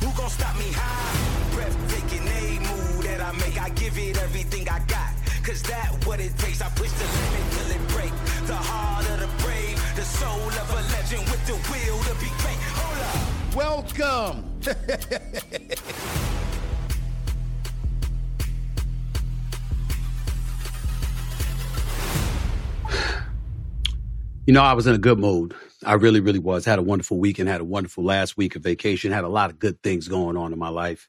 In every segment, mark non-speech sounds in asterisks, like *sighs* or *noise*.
Who gon' stop me high? Breathtaking, a move that I make. I give it everything I got. Cause that what it takes. I push the limit till it break. The heart of the brave, the soul of a legend with the will to be great. Hold up. Welcome. You know, I was in a good mood. I really, really was. Had a wonderful weekend, had a wonderful last week of vacation, had a lot of good things going on in my life.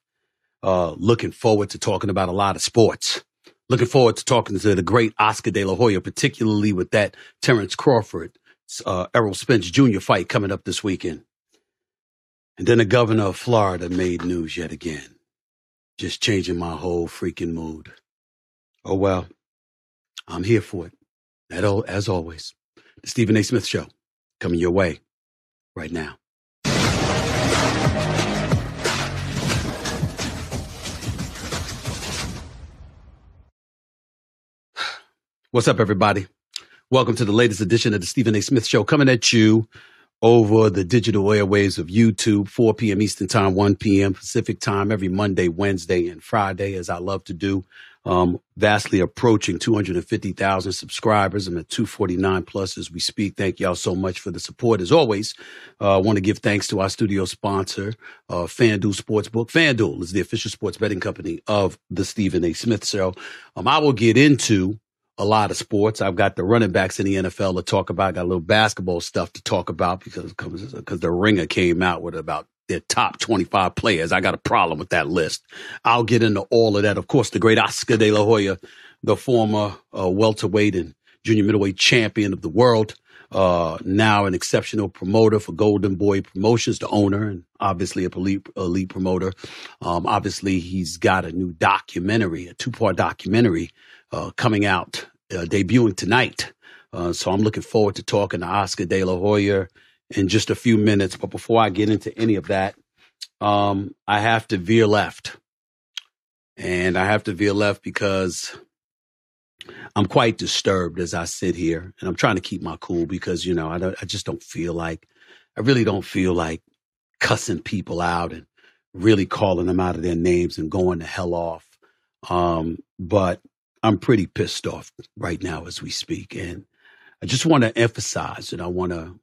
Uh, looking forward to talking about a lot of sports. Looking forward to talking to the great Oscar De La Hoya, particularly with that Terrence Crawford, uh, Errol Spence Jr. fight coming up this weekend. And then the governor of Florida made news yet again. Just changing my whole freaking mood. Oh well, I'm here for it. As always. The Stephen A. Smith Show coming your way right now. *sighs* What's up, everybody? Welcome to the latest edition of the Stephen A. Smith Show coming at you over the digital airwaves of YouTube, 4 p.m. Eastern Time, 1 p.m. Pacific Time, every Monday, Wednesday, and Friday, as I love to do. Um, vastly approaching 250,000 subscribers. I'm at 249 plus as we speak. Thank y'all so much for the support. As always, uh, I want to give thanks to our studio sponsor, uh, FanDuel Sportsbook. FanDuel is the official sports betting company of the Stephen A. Smith Show. Um, I will get into a lot of sports. I've got the running backs in the NFL to talk about. Got a little basketball stuff to talk about because because the Ringer came out with about their top 25 players. I got a problem with that list. I'll get into all of that. Of course, the great Oscar De La Hoya, the former uh, welterweight and junior middleweight champion of the world, uh, now an exceptional promoter for Golden Boy Promotions, the owner, and obviously a elite, elite promoter. Um, obviously, he's got a new documentary, a two part documentary uh, coming out, uh, debuting tonight. Uh, so I'm looking forward to talking to Oscar De La Hoya in just a few minutes. But before I get into any of that, um, I have to veer left. And I have to veer left because I'm quite disturbed as I sit here and I'm trying to keep my cool because, you know, I don't, I just don't feel like, I really don't feel like cussing people out and really calling them out of their names and going the hell off. Um, but I'm pretty pissed off right now as we speak. And I just want to emphasize and I want to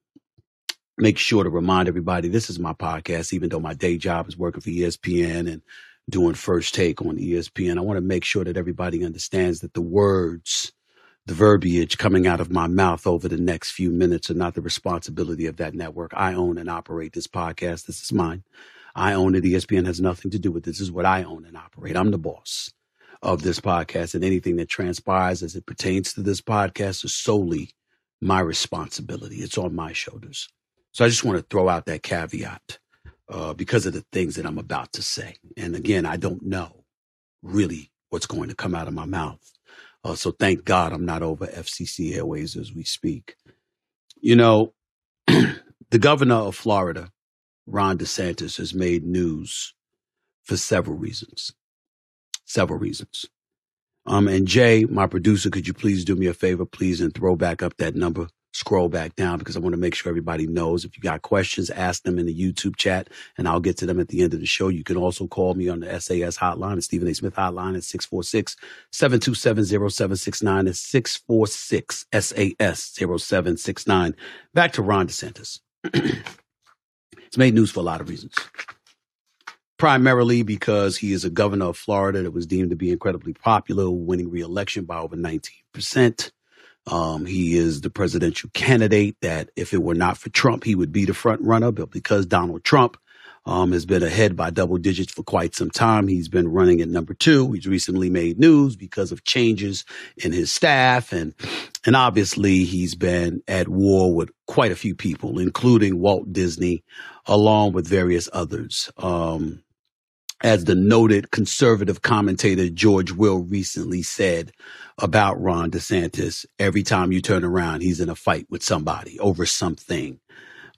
make sure to remind everybody this is my podcast, even though my day job is working for ESPN and doing first take on ESPN. I want to make sure that everybody understands that the words, the verbiage coming out of my mouth over the next few minutes are not the responsibility of that network. I own and operate this podcast. This is mine. I own it. ESPN has nothing to do with this. This is what I own and operate. I'm the boss of this podcast, and anything that transpires as it pertains to this podcast is solely my responsibility. It's on my shoulders. So I just want to throw out that caveat uh, because of the things that I'm about to say. And again, I don't know really what's going to come out of my mouth. Uh, so thank God I'm not over FCC airways as we speak. You know, *clears throat* the governor of Florida, Ron DeSantis, has made news for several reasons. Several reasons. Um, and Jay, my producer, could you please do me a favor, please, and throw back up that number? Scroll back down because I want to make sure everybody knows. If you got questions, ask them in the YouTube chat, and I'll get to them at the end of the show. You can also call me on the SAS hotline, the Stephen A. Smith hotline at 646 727 0769 and 646 SAS 0769. Back to Ron DeSantis. *clears throat* it's made news for a lot of reasons primarily because he is a governor of Florida that was deemed to be incredibly popular, winning re-election by over 19%. Um, he is the presidential candidate that if it were not for Trump, he would be the front runner. But because Donald Trump um, has been ahead by double digits for quite some time, he's been running at number two. He's recently made news because of changes in his staff. And, and obviously he's been at war with quite a few people, including Walt Disney, along with various others. Um, as the noted conservative commentator George Will recently said about Ron DeSantis, every time you turn around, he's in a fight with somebody over something.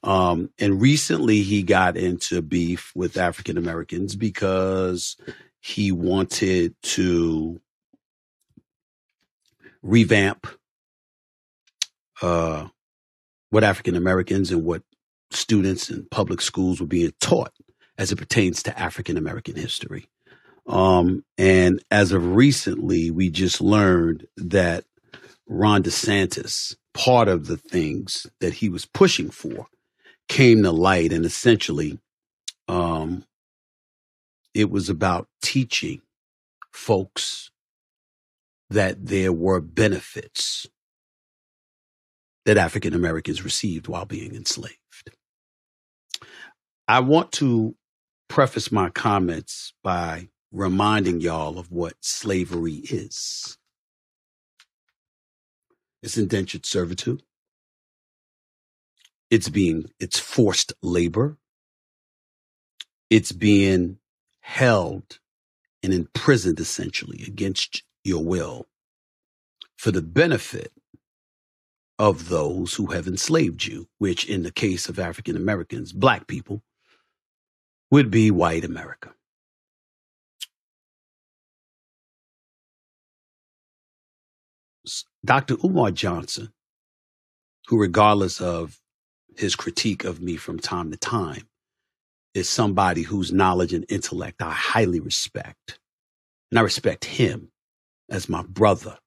Um, and recently he got into beef with African Americans because he wanted to revamp uh, what African Americans and what students in public schools were being taught as it pertains to African American history. Um, and as of recently, we just learned that Ron DeSantis, part of the things that he was pushing for, came to light, and essentially, um, it was about teaching folks that there were benefits that African Americans received while being enslaved. I want to preface my comments by reminding y'all of what slavery is. It's indentured servitude. It's being, it's forced labor. It's being held and imprisoned essentially against your will for the benefit of those who have enslaved you, which in the case of African Americans, black people, would be white America. Dr. Umar Johnson, who, regardless of his critique of me from time to time, is somebody whose knowledge and intellect I highly respect. And I respect him as my brother.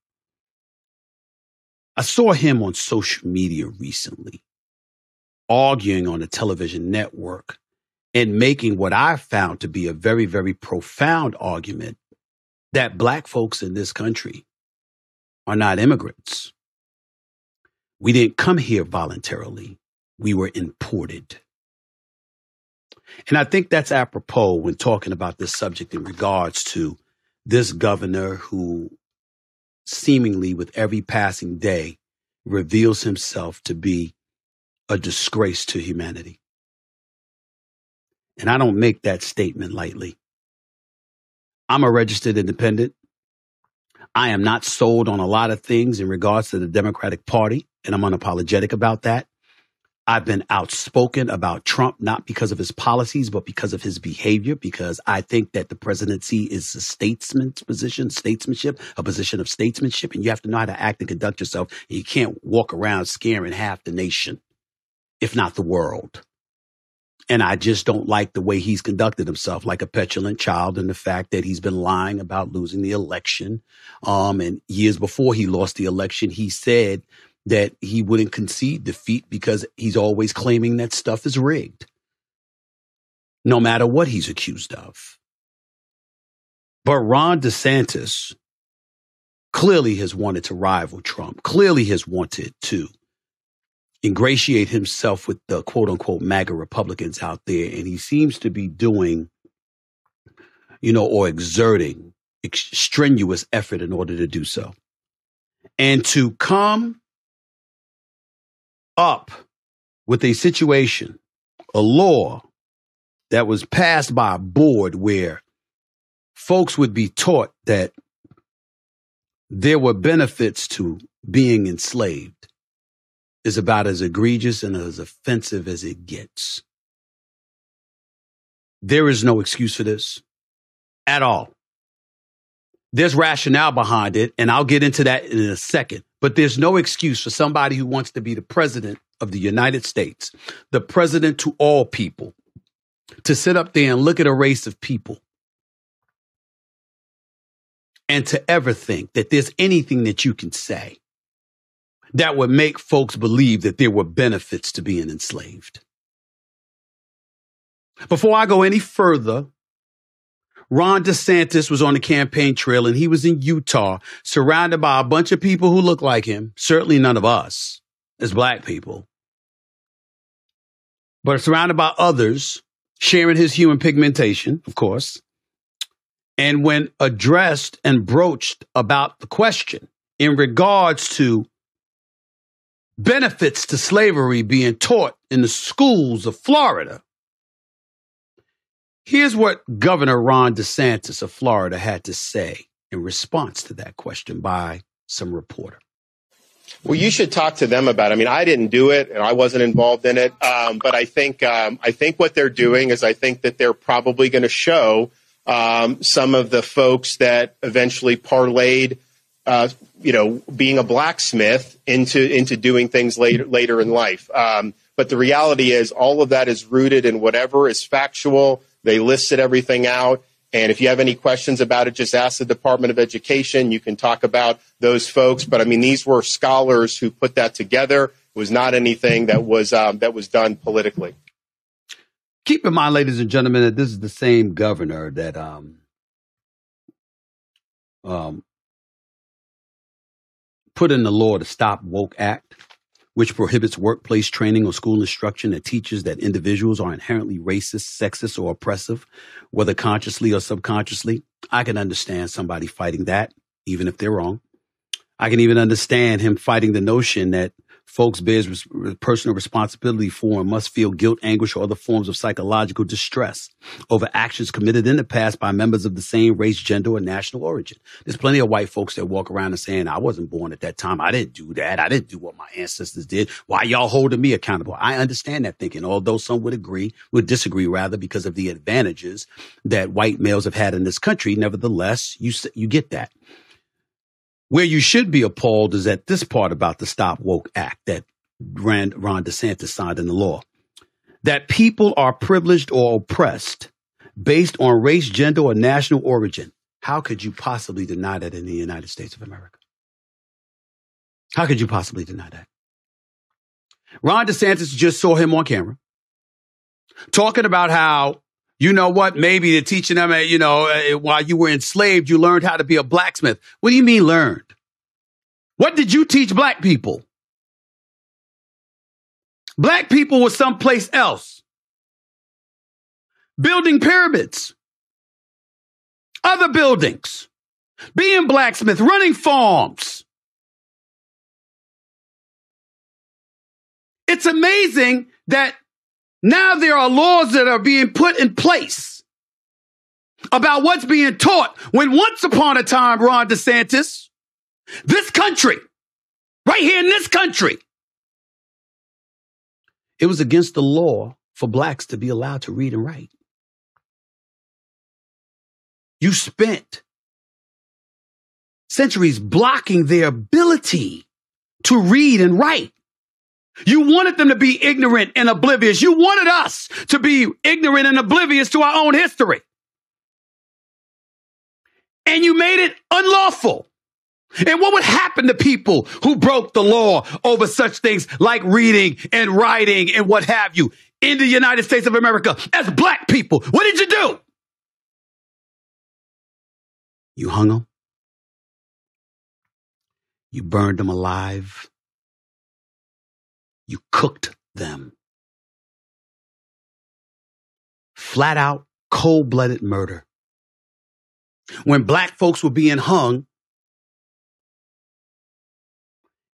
I saw him on social media recently, arguing on a television network and making what I found to be a very, very profound argument that black folks in this country are not immigrants. We didn't come here voluntarily. We were imported. And I think that's apropos when talking about this subject in regards to this governor who seemingly with every passing day reveals himself to be a disgrace to humanity. And I don't make that statement lightly. I'm a registered independent. I am not sold on a lot of things in regards to the Democratic Party, and I'm unapologetic about that. I've been outspoken about Trump, not because of his policies, but because of his behavior, because I think that the presidency is a statesman's position, statesmanship, a position of statesmanship, and you have to know how to act and conduct yourself. And you can't walk around scaring half the nation, if not the world. And I just don't like the way he's conducted himself, like a petulant child, and the fact that he's been lying about losing the election. Um, and years before he lost the election, he said that he wouldn't concede defeat because he's always claiming that stuff is rigged, no matter what he's accused of. But Ron DeSantis clearly has wanted to rival Trump, clearly has wanted to ingratiate himself with the quote unquote MAGA Republicans out there. And he seems to be doing, you know, or exerting strenuous effort in order to do so. And to come up with a situation, a law that was passed by a board where folks would be taught that there were benefits to being enslaved is about as egregious and as offensive as it gets. There is no excuse for this at all. There's rationale behind it, and I'll get into that in a second. But there's no excuse for somebody who wants to be the president of the United States, the president to all people, to sit up there and look at a race of people and to ever think that there's anything that you can say that would make folks believe that there were benefits to being enslaved. Before I go any further, Ron DeSantis was on the campaign trail and he was in Utah, surrounded by a bunch of people who look like him. Certainly none of us as black people, but surrounded by others sharing his human pigmentation, of course. And when addressed and broached about the question in regards to benefits to slavery being taught in the schools of Florida. Here's what Governor Ron DeSantis of Florida had to say in response to that question by some reporter. Well, you should talk to them about. It. I mean, I didn't do it, and I wasn't involved in it. Um, but I think um, I think what they're doing is I think that they're probably going to show um, some of the folks that eventually parlayed, uh, you know, being a blacksmith into into doing things later later in life. Um, but the reality is, all of that is rooted in whatever is factual. They listed everything out. And if you have any questions about it, just ask the Department of Education. You can talk about those folks. But I mean, these were scholars who put that together. It was not anything that was um, that was done politically. Keep in mind, ladies and gentlemen, that this is the same governor that um, um, put in the law to stop woke act which prohibits workplace training or school instruction that teaches that individuals are inherently racist, sexist, or oppressive, whether consciously or subconsciously. I can understand somebody fighting that, even if they're wrong. I can even understand him fighting the notion that folks bears res- personal responsibility for and must feel guilt, anguish, or other forms of psychological distress over actions committed in the past by members of the same race, gender, or national origin. There's plenty of white folks that walk around and saying, I wasn't born at that time. I didn't do that. I didn't do what my ancestors did. Why y'all holding me accountable? I understand that thinking, although some would agree, would disagree rather because of the advantages that white males have had in this country. Nevertheless, you, you get that. Where you should be appalled is at this part about the Stop Woke Act that Ron, Ron DeSantis signed in the law. That people are privileged or oppressed based on race, gender, or national origin. How could you possibly deny that in the United States of America? How could you possibly deny that? Ron DeSantis just saw him on camera talking about how you know what? Maybe they're teaching them, uh, you know, uh, while you were enslaved, you learned how to be a blacksmith. What do you mean learned? What did you teach black people? Black people were someplace else, building pyramids, other buildings, being blacksmith, running farms. It's amazing that now there are laws that are being put in place about what's being taught when once upon a time, Ron DeSantis, this country, right here in this country, it was against the law for blacks to be allowed to read and write. You spent centuries blocking their ability to read and write. You wanted them to be ignorant and oblivious. You wanted us to be ignorant and oblivious to our own history. And you made it unlawful. And what would happen to people who broke the law over such things like reading and writing and what have you in the United States of America as black people? What did you do? You hung them. You burned them alive. You cooked them. Flat out, cold blooded murder. When black folks were being hung,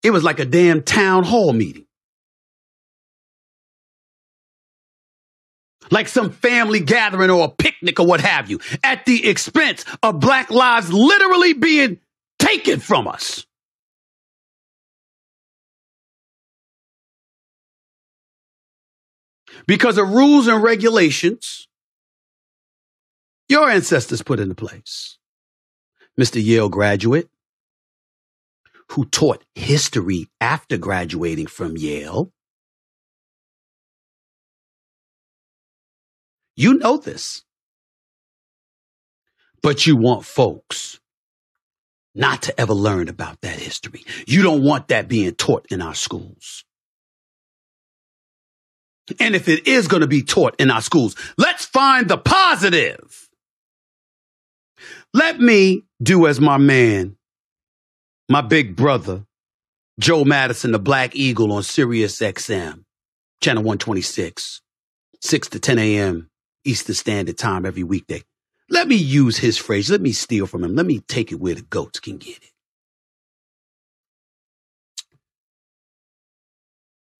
it was like a damn town hall meeting. Like some family gathering or a picnic or what have you, at the expense of black lives literally being taken from us. Because of rules and regulations your ancestors put into place. Mr. Yale graduate who taught history after graduating from Yale. You know this. But you want folks not to ever learn about that history. You don't want that being taught in our schools. And if it is going to be taught in our schools, let's find the positive. Let me do as my man, my big brother, Joe Madison, the Black Eagle on Sirius XM, channel 126, 6 to 10 a.m. Eastern Standard Time every weekday. Let me use his phrase. Let me steal from him. Let me take it where the goats can get it.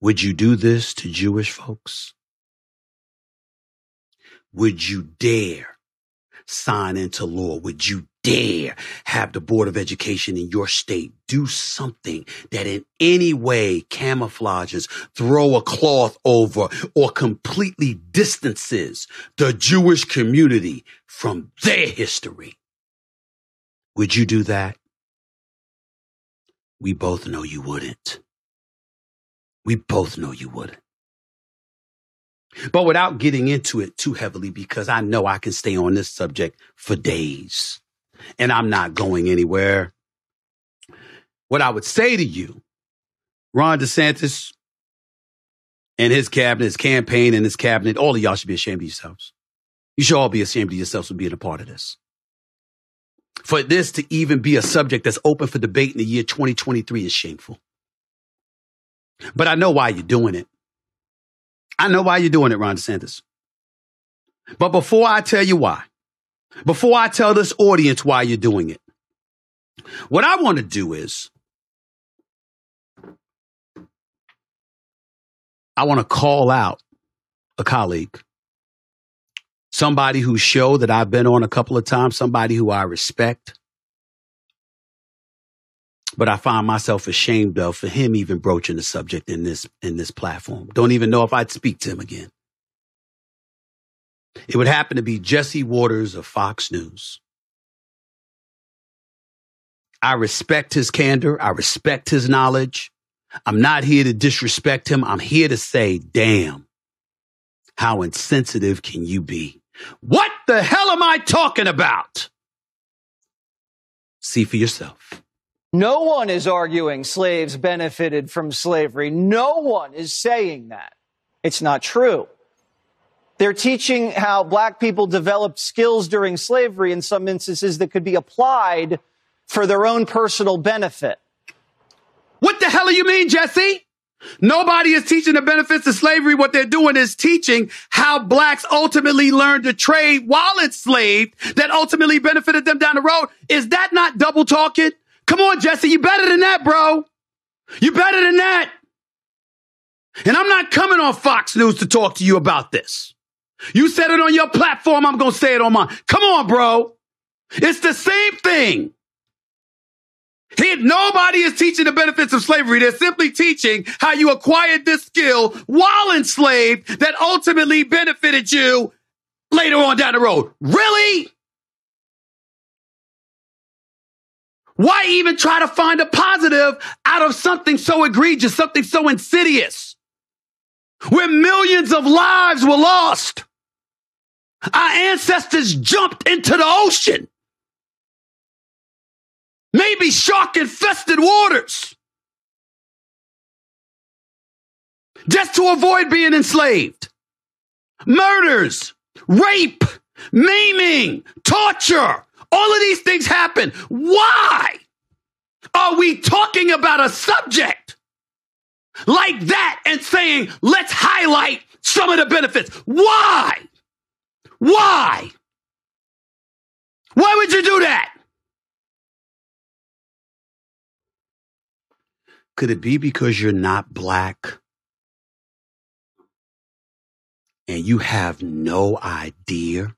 Would you do this to Jewish folks? would you dare sign into law? Would you dare have the Board of Education in your state do something that in any way camouflages, throw a cloth over, or completely distances the Jewish community from their history? Would you do that? We both know you wouldn't. We both know you wouldn't. But without getting into it too heavily, because I know I can stay on this subject for days and I'm not going anywhere. What I would say to you, Ron DeSantis and his cabinet, his campaign and his cabinet, all of y'all should be ashamed of yourselves. You should all be ashamed of yourselves for being a part of this. For this to even be a subject that's open for debate in the year 2023 is shameful. But I know why you're doing it. I know why you're doing it, Ron DeSantis. But before I tell you why, before I tell this audience why you're doing it, what I want to do is I want to call out a colleague, somebody whose show that I've been on a couple of times, somebody who I respect, but I find myself ashamed of for him even broaching the subject in this in this platform. Don't even know if I'd speak to him again. It would happen to be Jesse Watters of Fox News. I respect his candor. I respect his knowledge. I'm not here to disrespect him. I'm here to say, damn, how insensitive can you be? What the hell am I talking about? See for yourself. No one is arguing slaves benefited from slavery. No one is saying that. It's not true. They're teaching how black people developed skills during slavery in some instances that could be applied for their own personal benefit. What the hell do you mean, Jesse? Nobody is teaching the benefits of slavery. What they're doing is teaching how blacks ultimately learned to trade while enslaved that ultimately benefited them down the road. Is that not double talking? Come on, Jesse, you better than that, bro. You better than that. And I'm not coming on Fox News to talk to you about this. You said it on your platform, I'm going to say it on mine. Come on, bro. It's the same thing. Nobody is teaching the benefits of slavery. They're simply teaching how you acquired this skill while enslaved that ultimately benefited you later on down the road. Really? Why even try to find a positive out of something so egregious, something so insidious? Where millions of lives were lost. Our ancestors jumped into the ocean. Maybe shark infested waters. Just to avoid being enslaved. Murders, rape, maiming, torture, all of these things happen. Why are we talking about a subject like that and saying, let's highlight some of the benefits? Why? Why? Why would you do that? Could it be because you're not black and you have no idea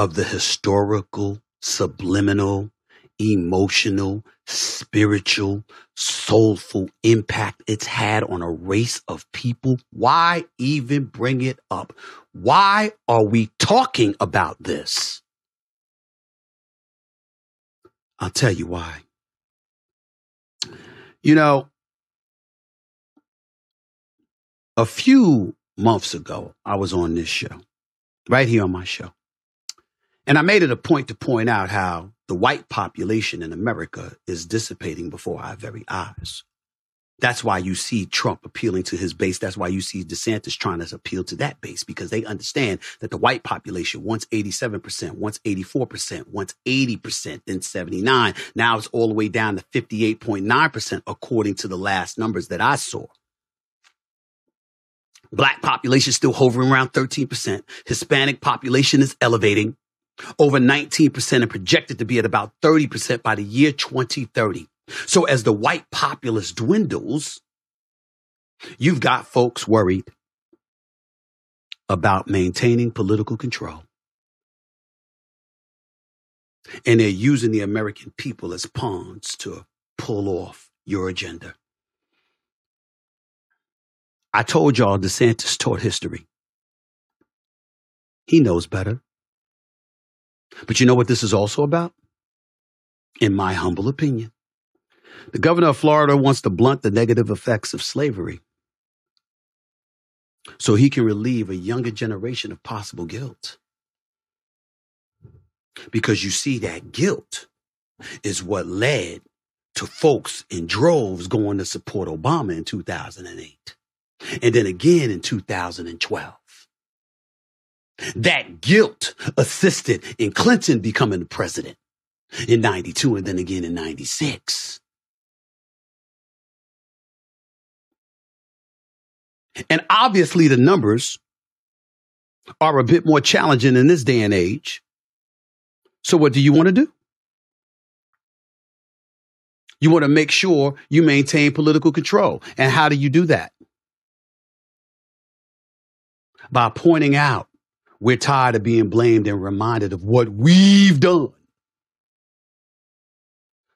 of the historical, subliminal, emotional, spiritual, soulful impact it's had on a race of people. Why even bring it up? Why are we talking about this? I'll tell you why. You know, a few months ago, I was on this show, right here on my show. And I made it a point to point out how the white population in America is dissipating before our very eyes. That's why you see Trump appealing to his base. That's why you see DeSantis trying to appeal to that base because they understand that the white population wants 87%, wants 84%, wants 80%, then 79. Now it's all the way down to 58.9% according to the last numbers that I saw. Black population still hovering around 13%. Hispanic population is elevating over 19% and projected to be at about 30% by the year 2030. So as the white populace dwindles, you've got folks worried about maintaining political control. And they're using the American people as pawns to pull off your agenda. I told y'all DeSantis taught history. He knows better. But you know what this is also about? In my humble opinion, the governor of Florida wants to blunt the negative effects of slavery so he can relieve a younger generation of possible guilt. Because you see, that guilt is what led to folks in droves going to support Obama in 2008 and then again in 2012. That guilt assisted in Clinton becoming the president in 92 and then again in 96. And obviously the numbers are a bit more challenging in this day and age. So what do you want to do? You want to make sure you maintain political control. And how do you do that? By pointing out we're tired of being blamed and reminded of what we've done.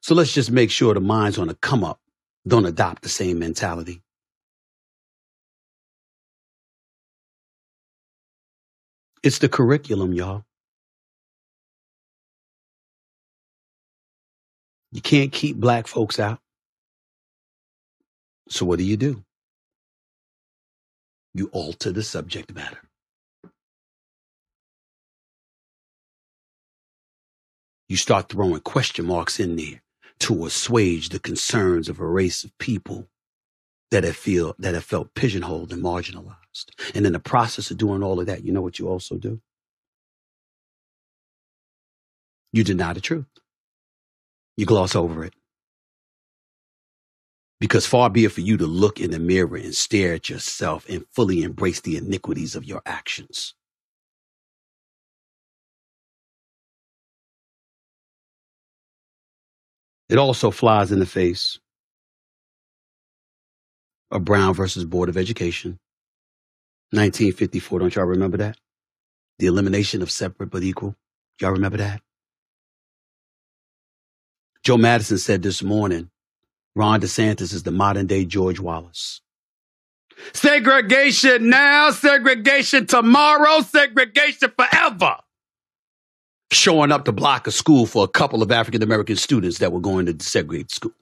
So let's just make sure the minds on the come up don't adopt the same mentality. It's the curriculum, y'all. You can't keep black folks out. So what do you do? You alter the subject matter. You start throwing question marks in there to assuage the concerns of a race of people that have feel that have felt pigeonholed and marginalized. And in the process of doing all of that, you know what you also do? You deny the truth. You gloss over it. Because far be it for you to look in the mirror and stare at yourself and fully embrace the iniquities of your actions. It also flies in the face of Brown versus Board of Education, 1954. Don't y'all remember that? The elimination of separate but equal. Y'all remember that? Joe Madison said this morning, Ron DeSantis is the modern day George Wallace. Segregation now, segregation tomorrow, segregation forever. Showing up to block a school for a couple of African American students that were going to desegregate school.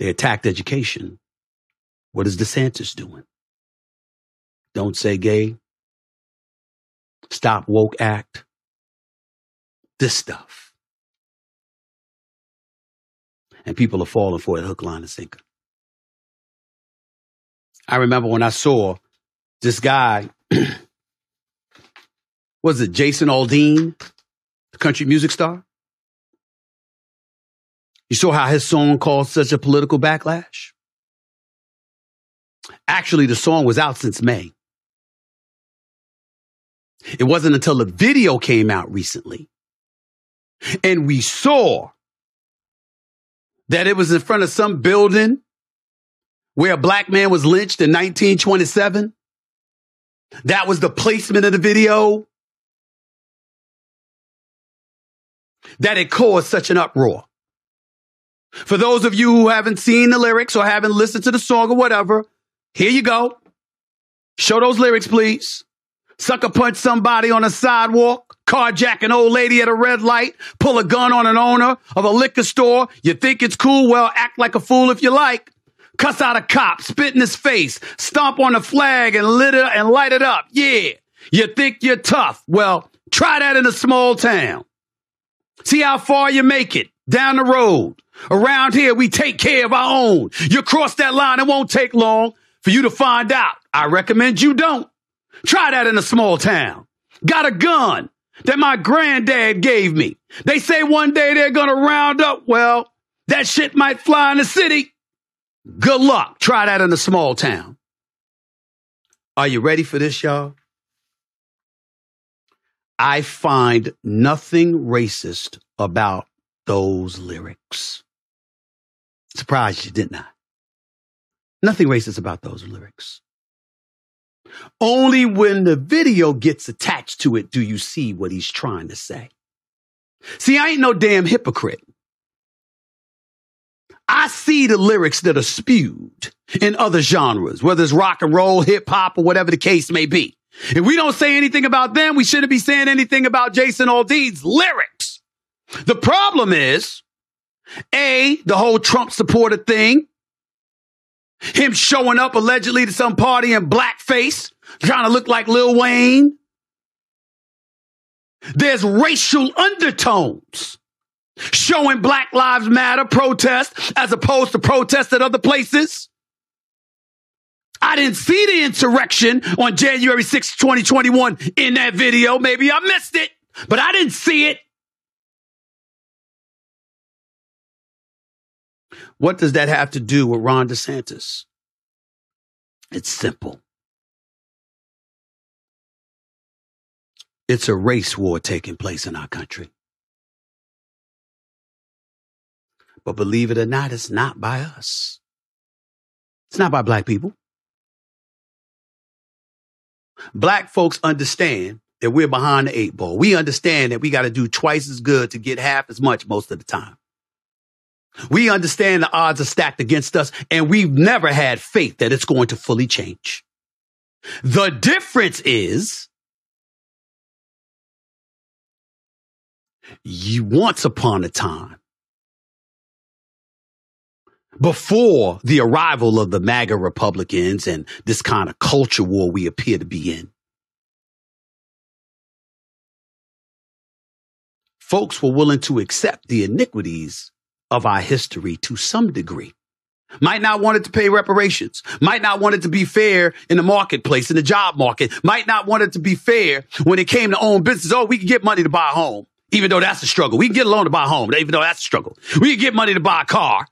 They attacked education. What is DeSantis doing? Don't say gay. Stop woke act. This stuff. And people are falling for it hook, line, and sinker. I remember when I saw this guy, *clears throat* was it Jason Aldean, the country music star? You saw how his song caused such a political backlash? Actually, the song was out since May. It wasn't until the video came out recently and we saw that it was in front of some building where a black man was lynched in 1927. That was the placement of the video. That it caused such an uproar. For those of you who haven't seen the lyrics or haven't listened to the song or whatever, here you go. Show those lyrics, please. Sucker punch somebody on a sidewalk, carjack an old lady at a red light, pull a gun on an owner of a liquor store. You think it's cool? Well, act like a fool if you like. Cuss out a cop, spit in his face, stomp on a flag and lit it and light it up. Yeah. You think you're tough? Well, try that in a small town. See how far you make it down the road. Around here, we take care of our own. You cross that line, it won't take long for you to find out. I recommend you don't. Try that in a small town. Got a gun that my granddad gave me. They say one day they're going to round up. Well, that shit might fly in the city. Good luck. Try that in a small town. Are you ready for this, y'all? I find nothing racist about those lyrics. Surprised you, didn't I? Nothing racist about those lyrics. Only when the video gets attached to it do you see what he's trying to say. See, I ain't no damn hypocrite. I see the lyrics that are spewed in other genres, whether it's rock and roll, hip hop, or whatever the case may be. If we don't say anything about them, we shouldn't be saying anything about Jason Aldean's lyrics. The problem is, A, the whole Trump supporter thing, him showing up allegedly to some party in blackface, trying to look like Lil Wayne. There's racial undertones showing Black Lives Matter protest as opposed to protests at other places. I didn't see the insurrection on January 6, 2021 in that video. Maybe I missed it, but I didn't see it. What does that have to do with Ron DeSantis? It's simple. It's a race war taking place in our country. But believe it or not, it's not by us. It's not by black people. Black folks understand that we're behind the eight ball. We understand that we got to do twice as good to get half as much most of the time. We understand the odds are stacked against us, and we've never had faith that it's going to fully change. The difference is you once upon a time before the arrival of the MAGA Republicans and this kind of culture war we appear to be in. Folks were willing to accept the iniquities of our history to some degree. Might not want it to pay reparations. Might not want it to be fair in the marketplace, in the job market. Might not want it to be fair when it came to own business. Oh, we can get money to buy a home, even though that's a struggle. We can get a loan to buy a home, even though that's a struggle. We can get money to buy a car.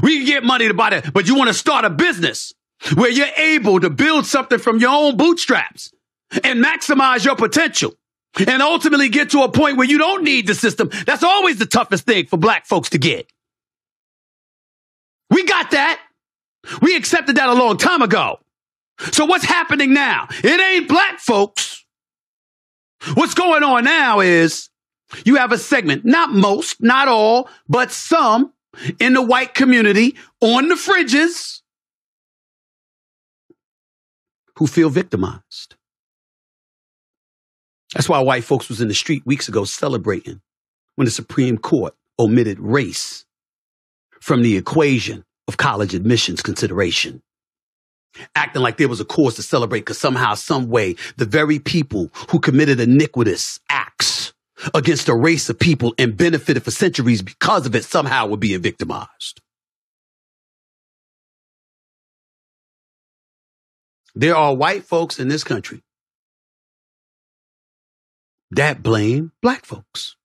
We can get money to buy that, but you want to start a business where you're able to build something from your own bootstraps and maximize your potential and ultimately get to a point where you don't need the system. That's always the toughest thing for black folks to get. We got that. We accepted that a long time ago. So what's happening now? It ain't black folks. What's going on now is you have a segment, not most, not all, but some in the white community on the fridges who feel victimized. That's why white folks was in the street weeks ago celebrating when the Supreme Court omitted race from the equation of college admissions consideration. Acting like there was a cause to celebrate because somehow, some way, the very people who committed iniquitous against a race of people and benefited for centuries because of it somehow were being victimized. There are white folks in this country that blame black folks,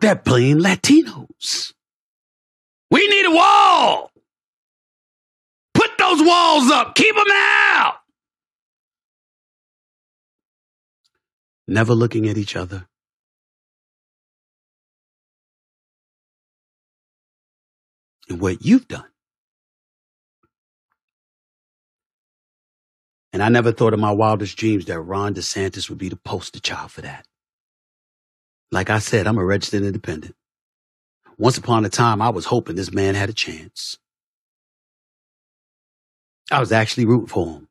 that blame Latinos. We need a wall. Put those walls up. Keep them out. Never looking at each other. And what you've done. And I never thought in my wildest dreams that Ron DeSantis would be the poster child for that. Like I said, I'm a registered independent. Once upon a time, I was hoping this man had a chance. I was actually rooting for him.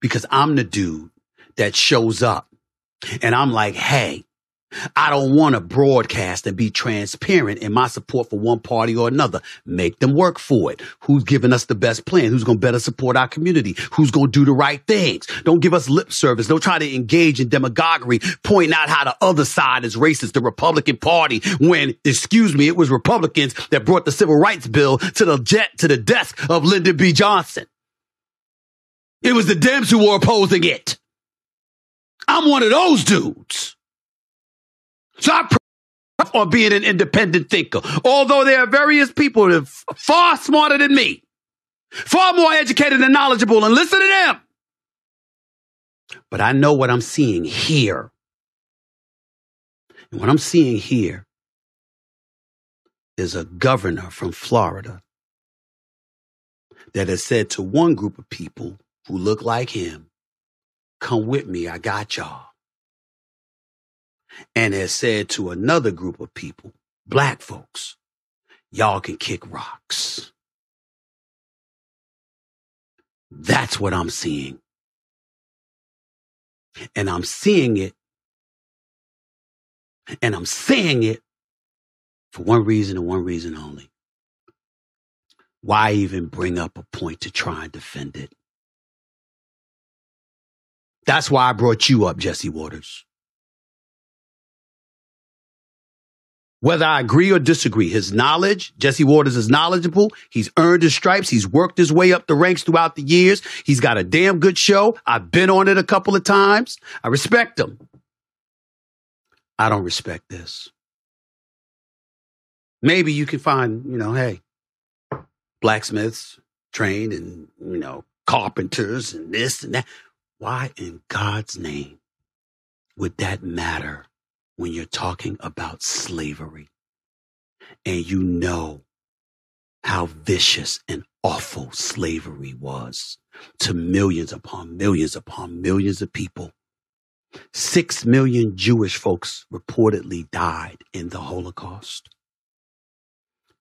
Because I'm the dude that shows up and I'm like, hey, I don't want to broadcast and be transparent in my support for one party or another. Make them work for it. Who's giving us the best plan? Who's going to better support our community? Who's going to do the right things? Don't give us lip service. Don't try to engage in demagoguery, pointing out how the other side is racist, the Republican Party, when, excuse me, it was Republicans that brought the civil rights bill to the jet, to the desk of Lyndon B. Johnson. It was the Dems who were opposing it. I'm one of those dudes. So I on being an independent thinker. Although there are various people that are far smarter than me, far more educated and knowledgeable, and listen to them. But I know what I'm seeing here. And what I'm seeing here is a governor from Florida that has said to one group of people who look like him, come with me, I got y'all. And has said to another group of people, black folks, y'all can kick rocks. That's what I'm seeing. And I'm seeing it. And I'm saying it for one reason and one reason only. Why even bring up a point to try and defend it? That's why I brought you up, Jesse Watters. Whether I agree or disagree, his knowledge, Jesse Watters is knowledgeable. He's earned his stripes. He's worked his way up the ranks throughout the years. He's got a damn good show. I've been on it a couple of times. I respect him. I don't respect this. Maybe you can find, you know, hey, blacksmiths trained and, you know, carpenters and this and that. Why in God's name would that matter when you're talking about slavery and you know how vicious and awful slavery was to millions upon millions upon millions of people. Six million Jewish folks reportedly died in the Holocaust.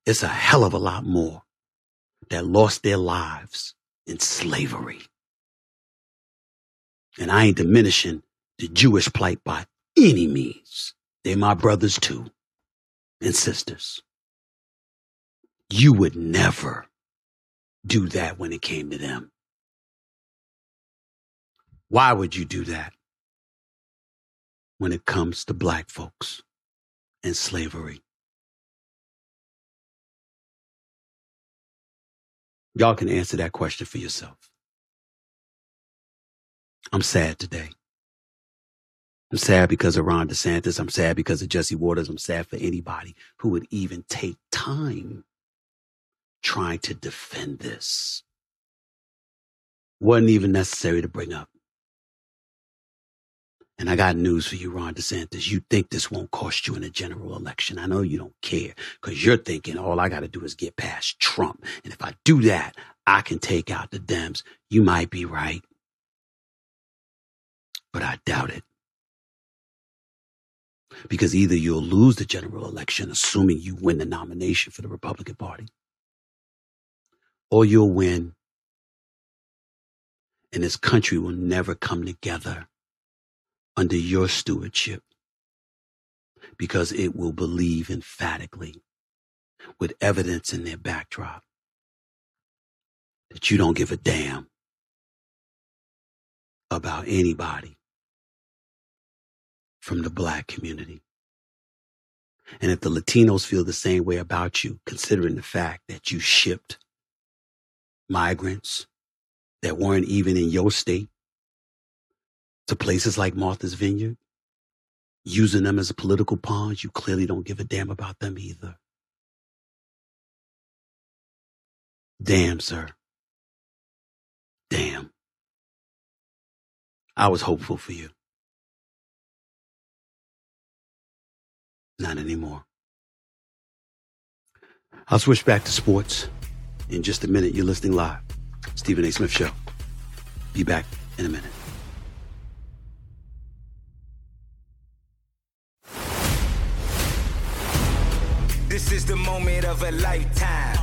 It's a hell of a lot more that lost their lives in slavery. And I ain't diminishing the Jewish plight by any means. They're my brothers too and sisters. You would never do that when it came to them. Why would you do that when it comes to black folks and slavery? Y'all can answer that question for yourself. I'm sad today. I'm sad because of Ron DeSantis. I'm sad because of Jesse Watters. I'm sad for anybody who would even take time trying to defend this. Wasn't even necessary to bring up. And I got news for you, Ron DeSantis. You think this won't cost you in a general election. I know you don't care because you're thinking all I got to do is get past Trump. And if I do that, I can take out the Dems. You might be right. But I doubt it. Because either you'll lose the general election, assuming you win the nomination for the Republican Party, or you'll win, and this country will never come together under your stewardship because it will believe emphatically with evidence in their backdrop that you don't give a damn about anybody from the black community. And if the Latinos feel the same way about you, considering the fact that you shipped migrants that weren't even in your state to places like Martha's Vineyard, using them as a political pawn, you clearly don't give a damn about them either. Damn, sir. Damn. I was hopeful for you. Not anymore. I'll switch back to sports in just a minute. You're listening live. Stephen A. Smith Show. Be back in a minute. This is the moment of a lifetime.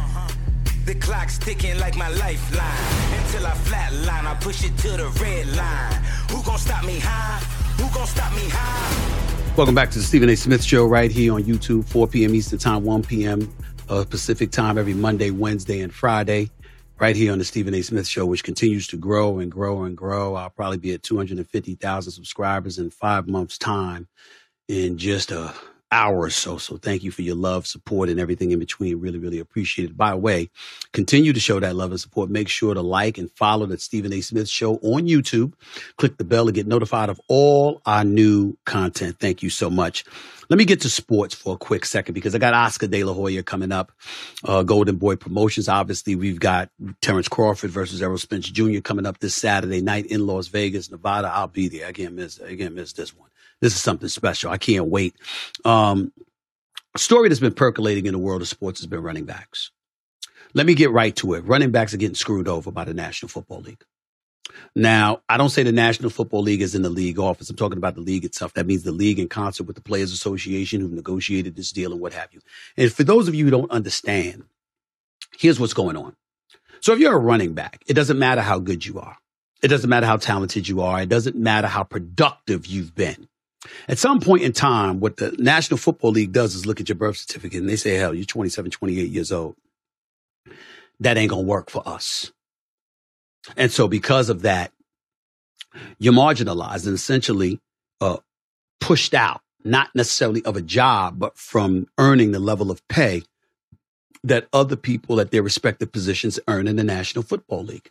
The clock's ticking like my lifeline. Until I flatline, I push it to the red line. Who gon' stop me high? Who gon' stop me high? Welcome back to the Stephen A. Smith Show right here on YouTube, 4 p.m. Eastern Time, 1 p.m. Uh, Pacific Time every Monday, Wednesday, and Friday. Right here on the Stephen A. Smith Show, which continues to grow and grow and grow. I'll probably be at 250,000 subscribers in five months' time in just a hour or so. So thank you for your love, support, and everything in between. Really, really appreciate it. By the way, continue to show that love and support. Make sure to like and follow the Stephen A. Smith Show on YouTube. Click the bell to get notified of all our new content. Thank you so much. Let me get to sports for a quick second because I got Oscar De La Hoya coming up. Uh, Golden Boy Promotions. Obviously, we've got Terrence Crawford versus Errol Spence Jr. coming up this Saturday night in Las Vegas, Nevada. I'll be there. I can't miss. I can't miss this one this is something special. I can't wait. Um, a story that's been percolating in the world of sports has been running backs. Let me get right to it. Running backs are getting screwed over by the National Football League. Now, I don't say the National Football League is in the league office. I'm talking about the league itself. That means the league in concert with the Players Association who negotiated this deal and what have you. And for those of you who don't understand, here's what's going on. So if you're a running back, it doesn't matter how good you are. It doesn't matter how talented you are. It doesn't matter how productive you've been. At some point in time, what the National Football League does is look at your birth certificate and they say, hell, you're 27, 28 years old. That ain't going to work for us. And so because of that, you're marginalized and essentially uh, pushed out, not necessarily of a job, but from earning the level of pay that other people at their respective positions earn in the National Football League.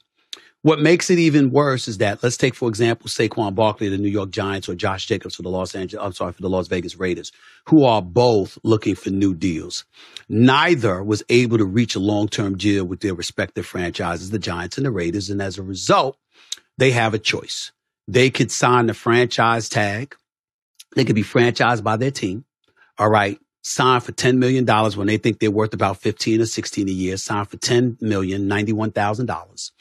What makes it even worse is that let's take, for example, Saquon Barkley of the New York Giants or Josh Jacobs for the Los Angeles, I'm sorry, for the Las Vegas Raiders, who are both looking for new deals. Neither was able to reach a long-term deal with their respective franchises, the Giants and the Raiders. And as a result, they have a choice. They could sign the franchise tag. They could be franchised by their team. All right sign for $10 million when they think they're worth about 15 or 16 a year, sign for $10 million, $91,000.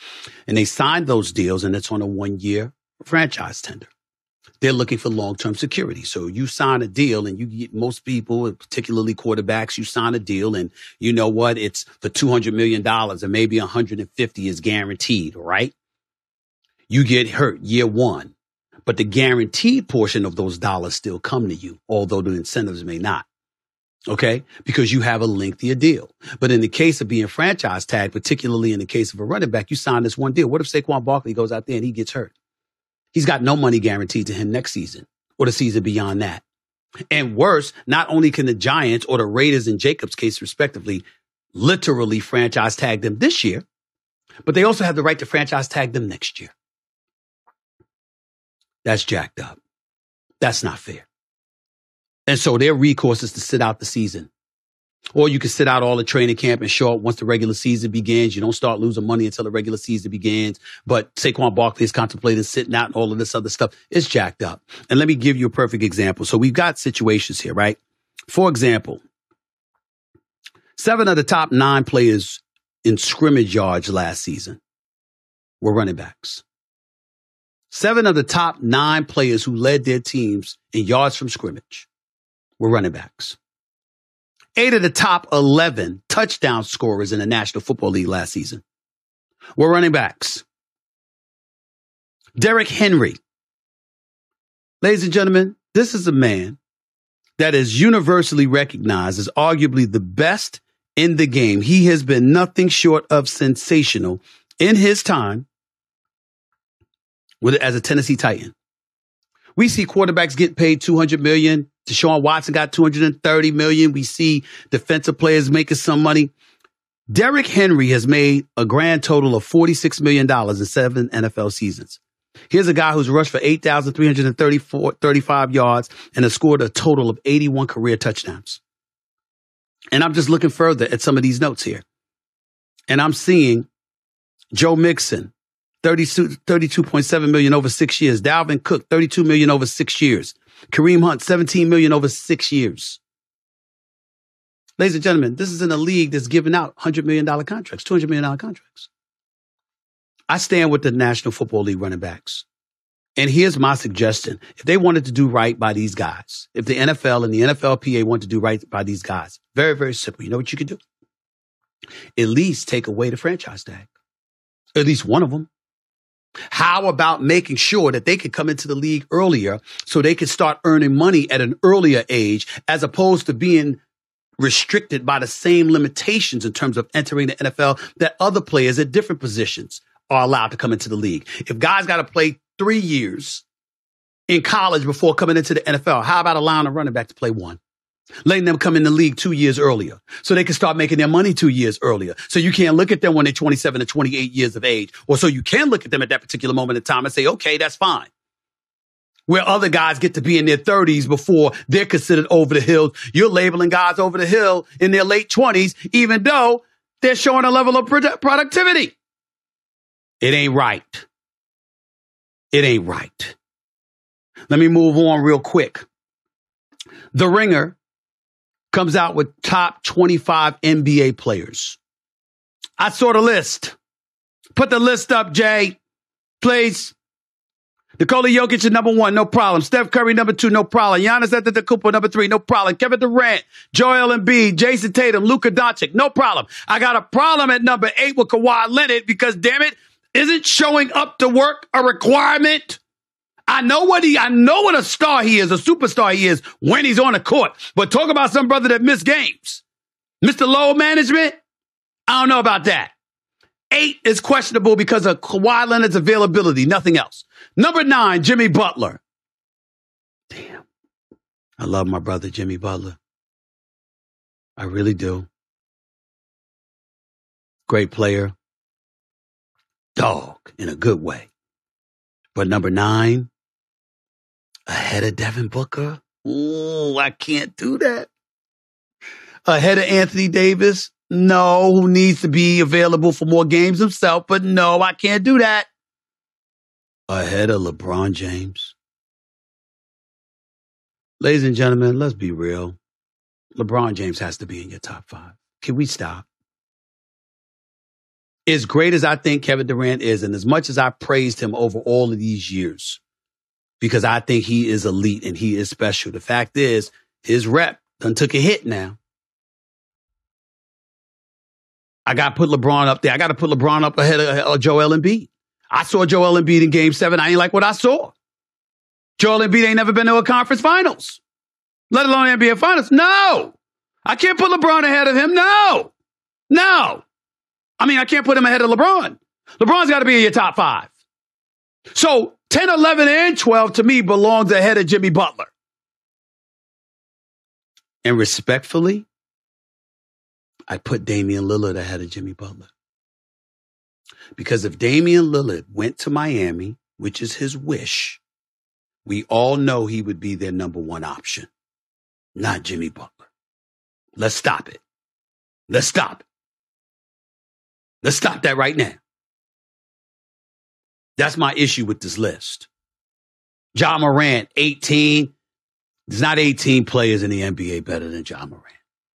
And they sign those deals and it's on a one year franchise tender. They're looking for long-term security. So you sign a deal and you get most people, particularly quarterbacks, you sign a deal and you know what? It's for $200 million and maybe 150 is guaranteed, right? You get hurt year one, but the guaranteed portion of those dollars still come to you, although the incentives may not. Okay. Because you have a lengthier deal. But in the case of being franchise tagged, particularly in the case of a running back, you sign this one deal. What if Saquon Barkley goes out there and he gets hurt? He's got no money guaranteed to him next season or the season beyond that. And worse, not only can the Giants or the Raiders in Jacobs' case, respectively, literally franchise tag them this year, but they also have the right to franchise tag them next year. That's jacked up. That's not fair. And so their recourse is to sit out the season. Or you can sit out all the training camp and show up once the regular season begins. You don't start losing money until the regular season begins. But Saquon Barkley is contemplating sitting out and all of this other stuff. It's jacked up. And let me give you a perfect example. So we've got situations here, right? For example, seven of the top nine players in scrimmage yards last season were running backs. Seven of the top nine players who led their teams in yards from scrimmage were running backs. Eight of the top 11 touchdown scorers in the National Football League last season were running backs. Derrick Henry. Ladies and gentlemen, this is a man that is universally recognized as arguably the best in the game. He has been nothing short of sensational in his time with, as a Tennessee Titan. We see quarterbacks get paid 200 million. Deshaun Watson got 230 million. We see defensive players making some money. Derrick Henry has made a grand total of $46 million in seven NFL seasons. Here's a guy who's rushed for 8,335 yards and has scored a total of 81 career touchdowns. And I'm just looking further at some of these notes here. And I'm seeing Joe Mixon, 32.7 million over six years. Dalvin Cook, 32 million over six years. Kareem Hunt, 17 million over six years. Ladies and gentlemen, this is in a league that's giving out $100 million contracts, $200 million contracts. I stand with the National Football League running backs. And here's my suggestion. If they wanted to do right by these guys, if the NFL and the NFLPA want to do right by these guys, very, very simple. You know what you can do? At least take away the franchise tag. At least one of them. How about making sure that they could come into the league earlier so they could start earning money at an earlier age as opposed to being restricted by the same limitations in terms of entering the NFL that other players at different positions are allowed to come into the league. If guys got to play three years in college before coming into the NFL, how about allowing a running back to play one? Letting them come in the league two years earlier so they can start making their money two years earlier. So you can't look at them when they're 27 or 28 years of age, or so you can look at them at that particular moment in time and say, okay, that's fine. Where other guys get to be in their 30s before they're considered over the hill. You're labeling guys over the hill in their late 20s, even though they're showing a level of productivity. It ain't right. It ain't right. Let me move on real quick. The Ringer comes out with top 25 NBA players. I saw the list. Put the list up, Jay. Please. Nikola Jokic is number one, no problem. Steph Curry, number two, no problem. Giannis Antetokounmpo, number three, no problem. Kevin Durant, Joel Embiid, Jayson Tatum, Luka Doncic, no problem. I got a problem at number eight with Kawhi Leonard because, damn it, isn't showing up to work a requirement? I know what he, I know what a star he is, a superstar he is when he's on the court. But talk about some brother that missed games. Mr. Load Management, I don't know about that. Eight is questionable because of Kawhi Leonard's availability, nothing else. Number nine, Jimmy Butler. Damn. I love my brother, Jimmy Butler. I really do. Great player. Dog in a good way. But number nine, ahead of Devin Booker. Ooh, I can't do that. Ahead of Anthony Davis. No, who needs to be available for more games himself, but no, I can't do that. Ahead of LeBron James. Ladies and gentlemen, let's be real. LeBron James has to be in your top five. Can we stop? As great as I think Kevin Durant is, and as much as I praised him over all of these years, because I think he is elite and he is special, the fact is his rep done took a hit now. I got to put LeBron up there. I got to put LeBron up ahead of, Joel Embiid. I saw Joel Embiid in game seven. I ain't like what I saw. Joel Embiid ain't never been to a conference finals, let alone NBA finals. No. I can't put LeBron ahead of him. No. No. I mean, I can't put him ahead of LeBron. LeBron's got to be in your top five. So 10, 11, and 12 to me belongs ahead of Jimmy Butler. And respectfully, I put Damian Lillard ahead of Jimmy Butler. Because if Damian Lillard went to Miami, which is his wish, we all know he would be their number one option, not Jimmy Butler. Let's stop it. Let's stop it. Let's stop that right now. That's my issue with this list. Ja Morant, 18. There's not 18 players in the NBA better than Ja Morant.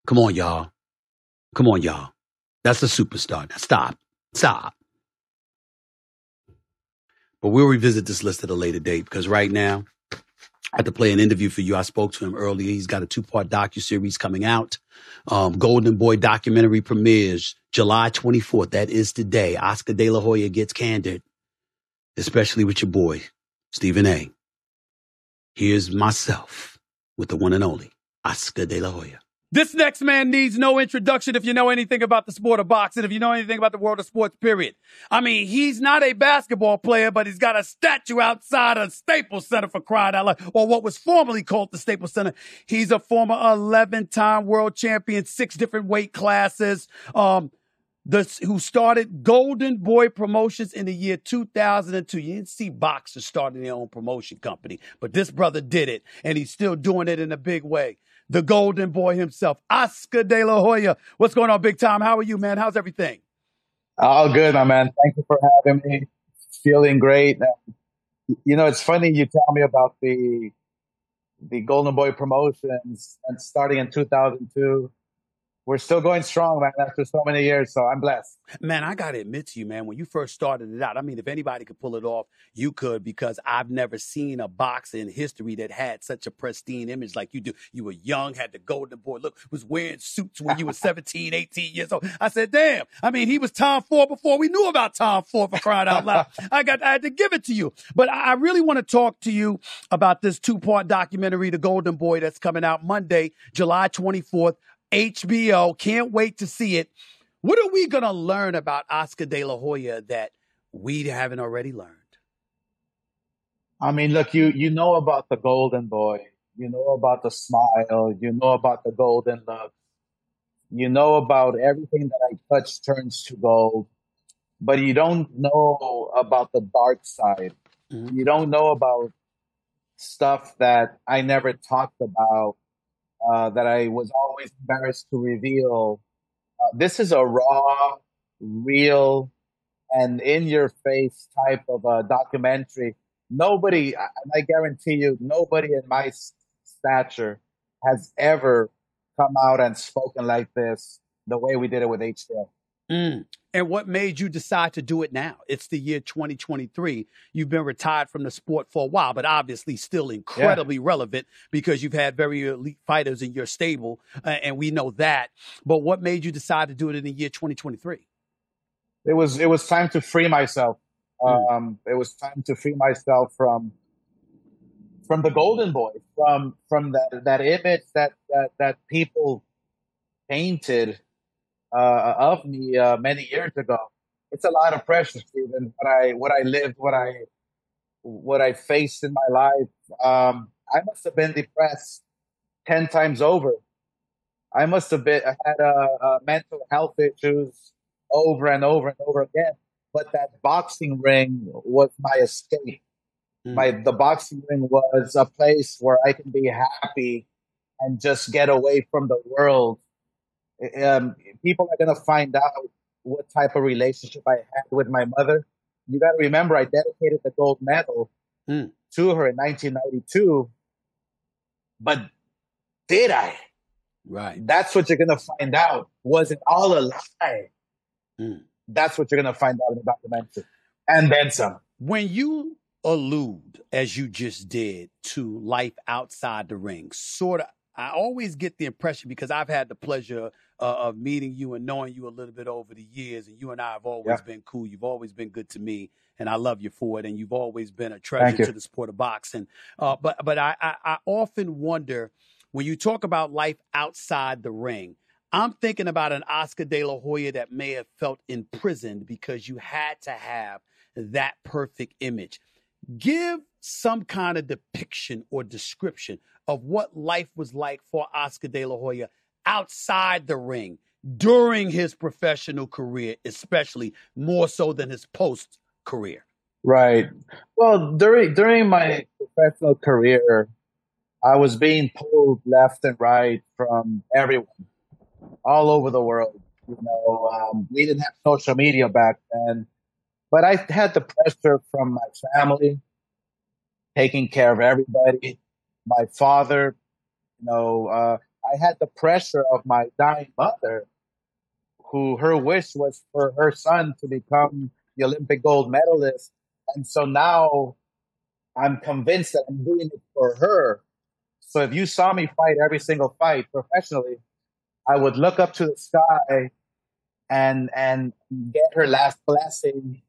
Come on, y'all. Come on, y'all. That's a superstar. Now stop. Stop. But we'll revisit this list at a later date because right now, I have to play an interview for you. I spoke to him earlier. He's got a two-part docu-series coming out. Um, Golden Boy documentary premieres July 24th. That is today. Oscar De La Hoya gets candid, especially with your boy, Stephen A. Here's myself with the one and only Oscar De La Hoya. This next man needs no introduction if you know anything about the sport of boxing, if you know anything about the world of sports, period. I mean, he's not a basketball player, but he's got a statue outside of Staples Center for crying out loud, or what was formerly called the Staples Center. He's a former 11 time world champion, six different weight classes. Um, the, who started Golden Boy Promotions in the year 2002. You didn't see boxers starting their own promotion company, but this brother did it, and he's still doing it in a big way the golden boy himself, Oscar De La Hoya. What's going on, big time? How are you, man? How's everything? All good, my man. Thank you for having me. Feeling great. You know, it's funny you tell me about the the Golden Boy promotions and starting in 2002 we're still going strong, man, after so many years. So I'm blessed. Man, I got to admit to you, man, when you first started it out, I mean, if anybody could pull it off, you could because I've never seen a box in history that had such a pristine image like you do. You were young, had the golden boy look, was wearing suits when you were *laughs* 17, 18 years old. I said, damn. I mean, he was Tom Ford before we knew about Tom Ford for crying out loud. *laughs* I got, I had to give it to you. But I really want to talk to you about this two part documentary, The Golden Boy, that's coming out Monday, July 24th. HBO. Can't wait to see it. What are we going to learn about Oscar De La Hoya that we haven't already learned? I mean, look, you you know about the golden boy. You know about the smile. You know about the golden look. You know about everything that I touch turns to gold. But you don't know about the dark side. Mm-hmm. You don't know about stuff that I never talked about uh, that I was always embarrassed to reveal. Uh, this is a raw, real, and in your face type of a documentary. Nobody, I guarantee you, nobody in my stature has ever come out and spoken like this the way we did it with HDL. Mm. And what made you decide to do it now? It's the year 2023. You've been retired from the sport for a while, but obviously still incredibly yeah. relevant because you've had very elite fighters in your stable, uh, and we know that. But what made you decide to do it in the year 2023? It was it was time to free myself. Mm. Um, it was time to free myself from from the golden boy, from from that that image that that that people painted uh, of me uh, many years ago. It's a lot of pressure, Stephen. What I what I lived, what I what I faced in my life. Um, I must have been depressed ten times over. I must have been had uh, uh, mental health issues over and over and over again. But that boxing ring was my escape. Mm. My the boxing ring was a place where I can be happy and just get away from the world um, people are going to find out what type of relationship I had with my mother. You got to remember, I dedicated the gold medal mm. to her in 1992. But did I? Right. That's what you're going to find out. Was it all a lie? Mm. That's what you're going to find out in the documentary. And then some. When you allude, as you just did, to life outside the ring, sort of I always get the impression because I've had the pleasure uh, of meeting you and knowing you a little bit over the years, and you and I have always yeah. been cool. You've always been good to me, and I love you for it. And you've always been a treasure to the sport of boxing. Uh, but but I, I, I often wonder when you talk about life outside the ring. I'm thinking about an Oscar De La Hoya that may have felt imprisoned because you had to have that perfect image. Give some kind of depiction or description of what life was like for Oscar De La Hoya outside the ring during his professional career, especially more so than his post career. Right. Well, during during my professional career, I was being pulled left and right from everyone, all over the world. You know, um, we didn't have social media back then, but I had the pressure from my family, taking care of everybody, my father, you know, uh, I had the pressure of my dying mother, who her wish was for her son to become the Olympic gold medalist. And so now I'm convinced that I'm doing it for her. So if you saw me fight every single fight professionally, I would look up to the sky and and get her last blessing.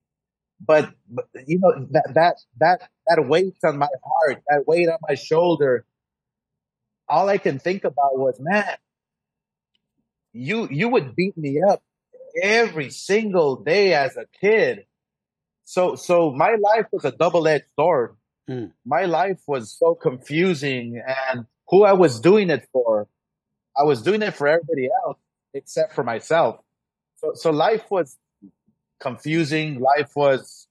But, but you know that that that that weight on my heart, that weight on my shoulder, all I can think about was, man, you you would beat me up every single day as a kid. So so my life was a double edged sword. Mm. My life was so confusing, and who I was doing it for, I was doing it for everybody else except for myself. So so life was confusing. Life was.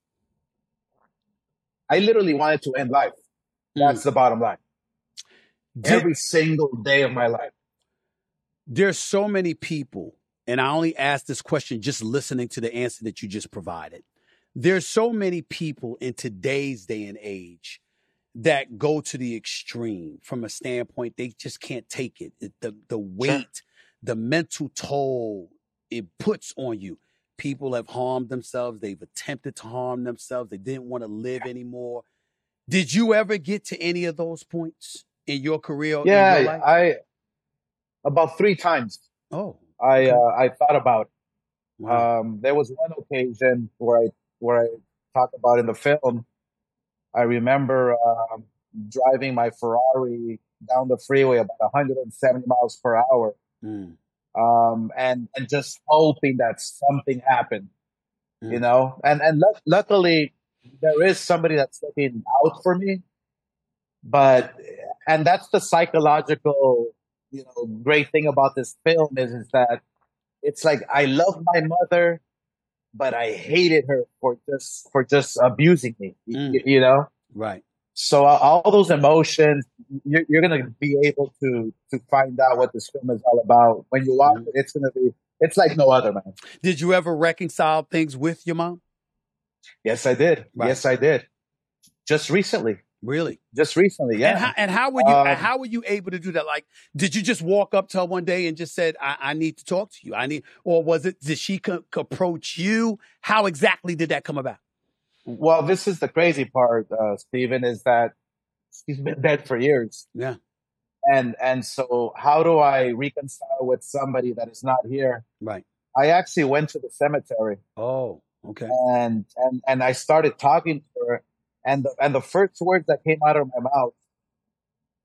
I literally wanted to end life. That's mm. the bottom line. Did, every single day of my life. There's so many people, and I only ask this question just listening to the answer that you just provided. There's so many people in today's day and age that go to the extreme from a standpoint they just can't take it. The the weight, sure. the mental toll it puts on you. People have harmed themselves. They've attempted to harm themselves. They didn't want to live anymore. Did you ever get to any of those points? In your career? Yeah, your I about three times. Oh, I uh, I thought about. Wow. Um, there was one occasion where I where I talk about in the film. I remember um, driving my Ferrari down the freeway about 170 miles per hour, mm. um, and and just hoping that something happened, mm. you know. And and l- luckily, there is somebody that's looking out for me. But and that's the psychological, you know, great thing about this film is is that it's like I love my mother, but I hated her for just for just abusing me. Mm. You, you, know, right? So uh, all those emotions, you're, you're going to be able to to find out what this film is all about when you watch mm. it. It's to be it's like no other, man. Did you ever reconcile things with your mom? Yes, I did. Right. Yes, I did. Just recently. Really? just recently. Yeah. And how, and how were you? Um, how were you able to do that? Like, did you just walk up to her one day and just said, "I, I need to talk to you"? I need, or was it? Did she co- approach you? How exactly did that come about? Well, this is the crazy part, uh, Stephen, is that she's been dead for years. Yeah. And and so how do I reconcile with somebody that is not here? Right. I actually went to the cemetery Oh. Okay. and and and I started talking to her and the and the first words that came out of my mouth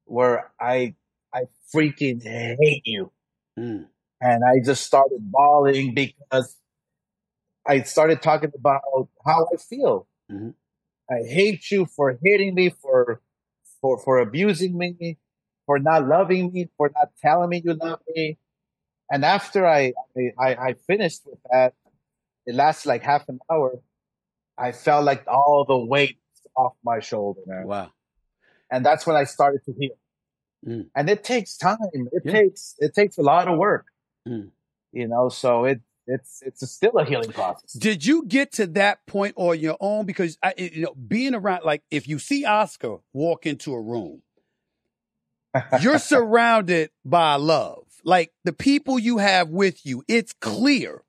were I I freaking hate you. Mm. And I just started bawling because I started talking about how I feel. Mhm. I hate you for hitting me, for for for abusing me, for not loving me, for not telling me you love me. And after I I, I finished with that, it lasted like half an hour. I felt like all the weight off my shoulder, man. Wow. And that's when I started to heal. Mm. And it takes time. It Yeah. takes it takes a lot of work. Mm. You know, so it it's it's a, still a healing process. Did you get to that point on your own? Because I, you know, being around, like, if you see Oscar walk into a room, *laughs* you're surrounded by love. Like the people you have with you, it's clear.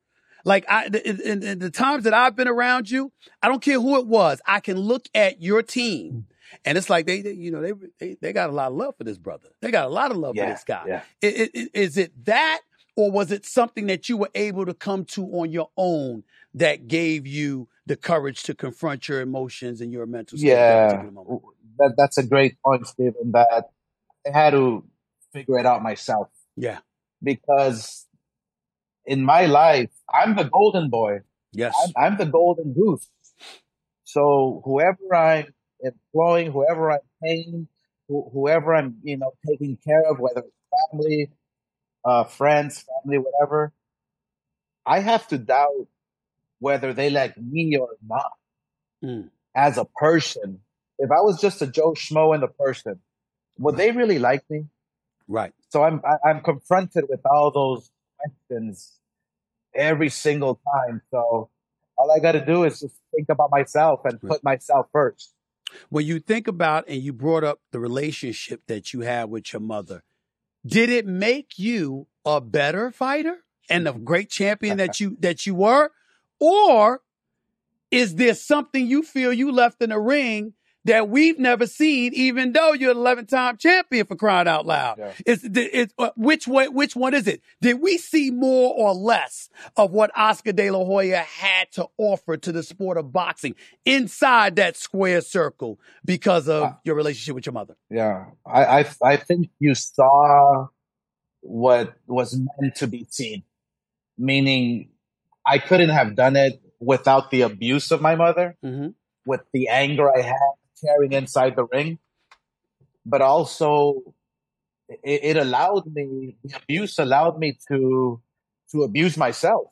Like I, in, in- in the times that I've been around you, I don't care who it was. I can look at your team, mm. and it's like they, they you know, they, they they got a lot of love for this brother. They got a lot of love for this guy. yeah. I- I- I- Is it that, or was it something that you were able to come to on your own that gave you the courage to confront your emotions and your mental state? at that Yeah, that that's a great point, Stephen. That I had to figure it out myself Yeah. because in my life, I'm the golden boy. Yes. I'm, I'm the golden goose. So whoever I'm employing, whoever I'm paying, who, whoever I'm, you know, taking care of, whether it's family, uh, friends, family, whatever, I have to doubt whether they like me or not Mm. as a person. If I was just a Joe Schmo and a person, would they really like me? Right. So I'm I, I'm confronted with all those questions every single time. So all I got to do is just think about myself and put myself first. When you think about and you brought up the relationship that you had with your mother, did it make you a better fighter and the great champion that you that you were? Or is there something you feel you left in the ring that we've never seen, even though you're an 11 time champion for crying out loud? Yeah. Is, is, uh, which way, which one is it? Did we see more or less of what Oscar De La Hoya had to offer to the sport of boxing inside that square circle because of Uh, your relationship with your mother? Yeah, I, I I think you saw what was meant to be seen, meaning I couldn't have done it without the abuse of my mother, Mm-hmm. with the anger I had carrying inside the ring, but also it, it allowed me the abuse allowed me to to abuse myself,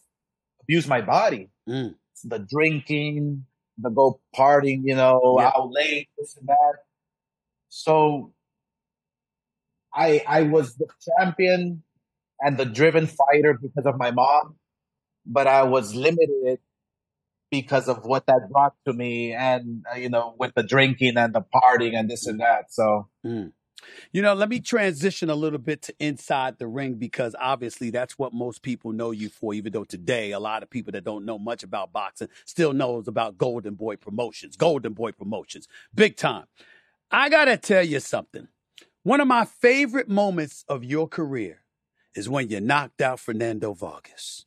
abuse my body, Mm. the drinking, the go partying, you know, Yeah. out late, this and that. So I I was the champion and the driven fighter because of my mom, but I was limited because of what that brought to me and uh, you know with the drinking and the partying and this and that. So Mm. You know, let me transition a little bit to inside the ring because obviously that's what most people know you for, even though today a lot of people that don't know much about boxing still knows about Golden Boy Promotions. Golden Boy Promotions. Big time. I gotta tell you something. One of my favorite moments of your career is when you knocked out Fernando Vargas.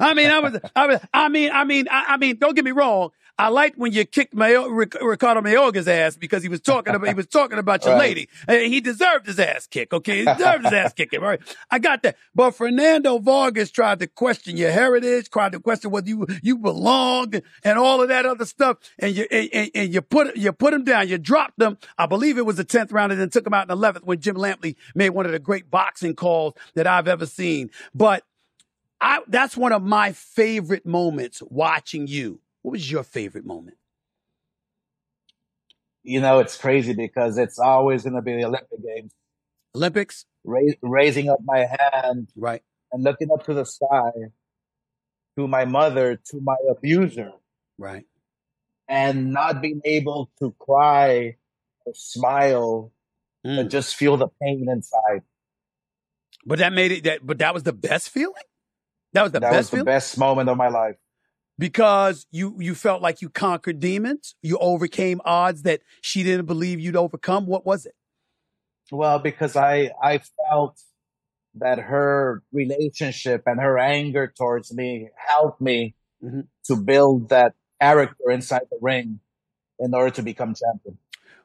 I mean, I was, I was, I mean, I mean, I, I mean, don't get me wrong. I liked when you kicked Mayo, Ricardo Mayorga's ass because he was talking about, he was talking about your Right. lady. And he deserved his ass kick. Okay. He deserved his ass kicking. Right. I got that. But Fernando Vargas tried to question your heritage, tried to question whether you, you belonged and all of that other stuff. And you, and, and- and you put, you put him down. You dropped him. I believe it was the 10th round and then took him out in the 11th when Jim Lampley made one of the great boxing calls that I've ever seen. But I, that's one of my favorite moments watching you. What was your favorite moment? you know it's crazy because it's always going to be the Olympic Games. Olympics? Ra- raising up my hand Right. and looking up to the sky, to my mother, to my abuser, Right. and not being able to cry or smile, but Mm. just feel the pain inside. But that made it that but that was the best feeling? That was the that best was the feeling? best moment of my life. because you you felt like you conquered demons, you overcame odds that she didn't believe you'd overcome. What was it? Well, because I I felt that her relationship and her anger towards me helped me Mhm. to build that character inside the ring in order to become champion.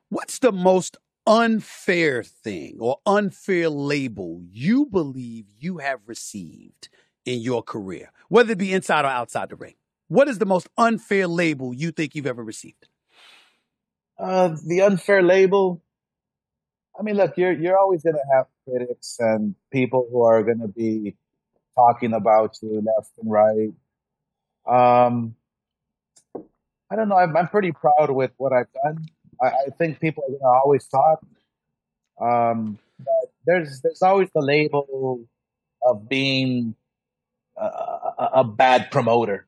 What's the most unfair thing or unfair label you believe you have received in your career, whether it be inside or outside the ring? What is the most unfair label you think you've ever received? Uh, the unfair label. I mean, look, you're you're always gonna have critics and people who are gonna be talking about you left and right. Um, I don't know. I'm, I'm pretty proud with what I've done. I, I think people are gonna always talk. Um, but there's there's always the label of being a, a, a bad promoter.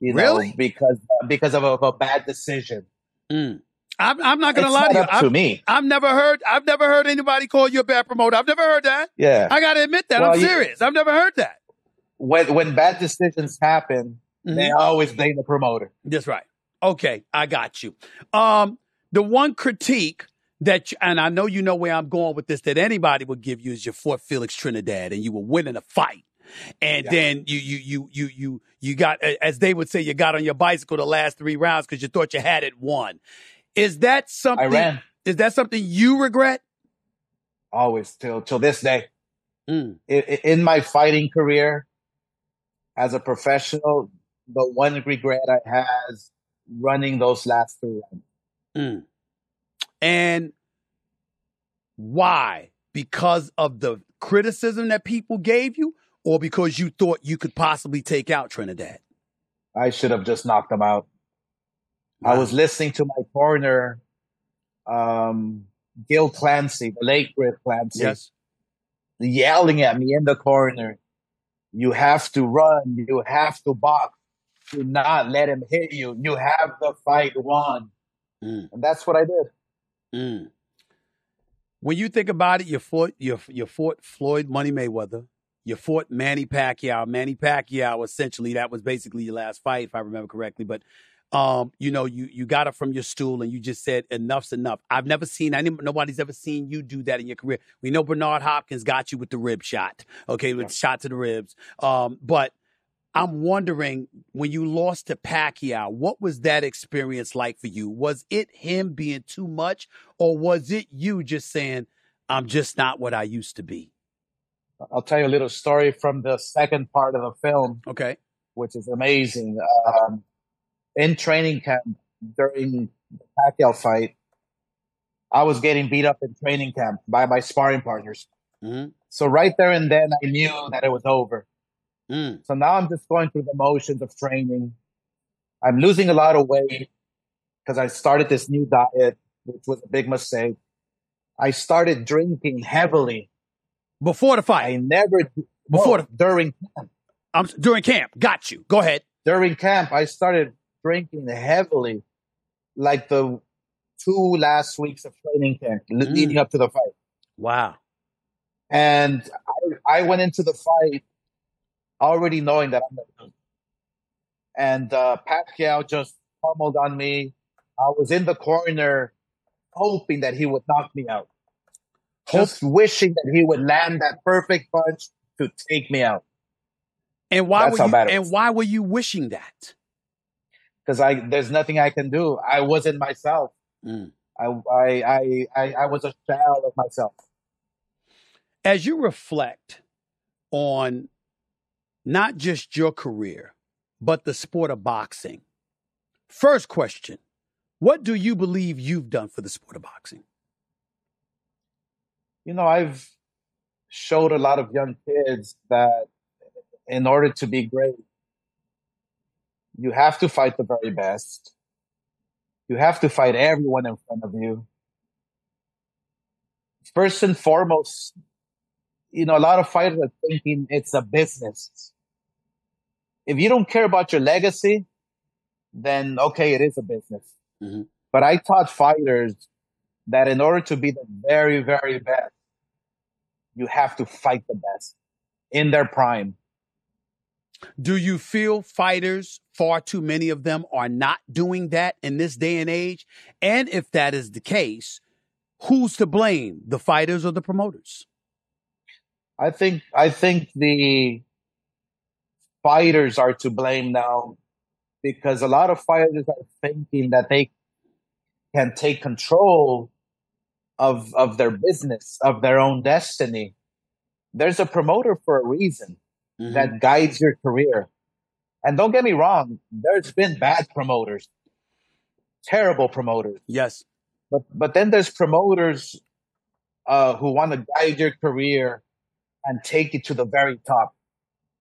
You know, because because of a, of a bad decision. Mm. I'm, I'm not gonna It's lie not to you. up I've, to me. I've never heard. I've never heard anybody call you a bad promoter. I've never heard that. Yeah. I gotta admit that. Well, I'm you- serious. I've never heard that. when when bad decisions happen, Mhm. they always blame the promoter. That's right. Okay, I got you. Um, the one critique that, you, and I know you know where I'm going with this, that anybody would give you is your Fort Felix Trinidad, and you were winning a fight, and Yeah. then you you you you you you got, as they would say, you got on your bicycle the last three rounds because you thought you had it won. Is that I something? ran Is that something you regret? always till till this day. Mm, I- I- In my fighting career, as a professional, the one regret I has running those last three rounds. mm. And why? Because of the criticism that people gave you, or because you thought you could possibly take out Trinidad? I should have just knocked them out. I was listening to my partner, um, Gil Clancy, the late great Clancy, Yes. yelling at me in the corner. You have to run. You have to box. Do not let him hit you. You have the fight won. Mm, And that's what I did. mm. When you think about it, you fought you you fought Floyd Money Mayweather. You fought Manny Pacquiao. Manny Pacquiao, essentially, that was basically your last fight, if I remember correctly. But um, you know, you you got it from your stool, and you just said enough's enough. I've never seen any nobody's ever seen you do that in your career. We know Bernard Hopkins got you with the rib shot, okay, with shot to the ribs. Um, but I'm wondering when you lost to Pacquiao, what was that experience like for you? Was it him being too much, or was it you just saying, "I'm just not what I used to be"? I'll tell you a little story from the second part of the film, Okay. which is amazing. Um, in training camp during the Pacquiao fight, I was getting beat up in training camp by my sparring partners. hmm So right there and then, I knew that it was over. Mm. So now I'm just going through the motions of training. I'm losing a lot of weight because I started this new diet, which was a big mistake. I started drinking heavily. Before the fight. I never Before no, during camp. I'm during camp. Got you. Go ahead. during camp. I started drinking heavily, like the two last weeks of training camp Mm. leading up to the fight. Wow. And I, I went into the fight already knowing that I'm going. And uh, Pacquiao just pummeled on me. I was in the corner hoping that he would knock me out. Just wishing that he would land that perfect punch to take me out. And why That's were you? And why were you wishing that? Because I there's nothing I can do. I wasn't myself. Mm. I, I I I I was a shell of myself. As you reflect on not just your career, but the sport of boxing. First question: What do you believe you've done for the sport of boxing? You know, I've showed a lot of young kids that in order to be great, you have to fight the very best. You have to fight everyone in front of you. First and foremost, you know, a lot of fighters are thinking it's a business. If you don't care about your legacy, then okay, it is a business. Mhm. But I taught fighters that in order to be the very, very best, you have to fight the best in their prime. Do you feel fighters, far too many of them, are not doing that in this day and age? And if that is the case, who's to blame, the fighters or the promoters? I think I think the fighters are to blame now because a lot of fighters are thinking that they can take control of of their business, of their own destiny. There's a promoter for a reason mm-hmm. that guides your career. And don't get me wrong, there's been bad promoters, terrible promoters. Yes. But but then there's promoters uh, who want to guide your career and take you to the very top.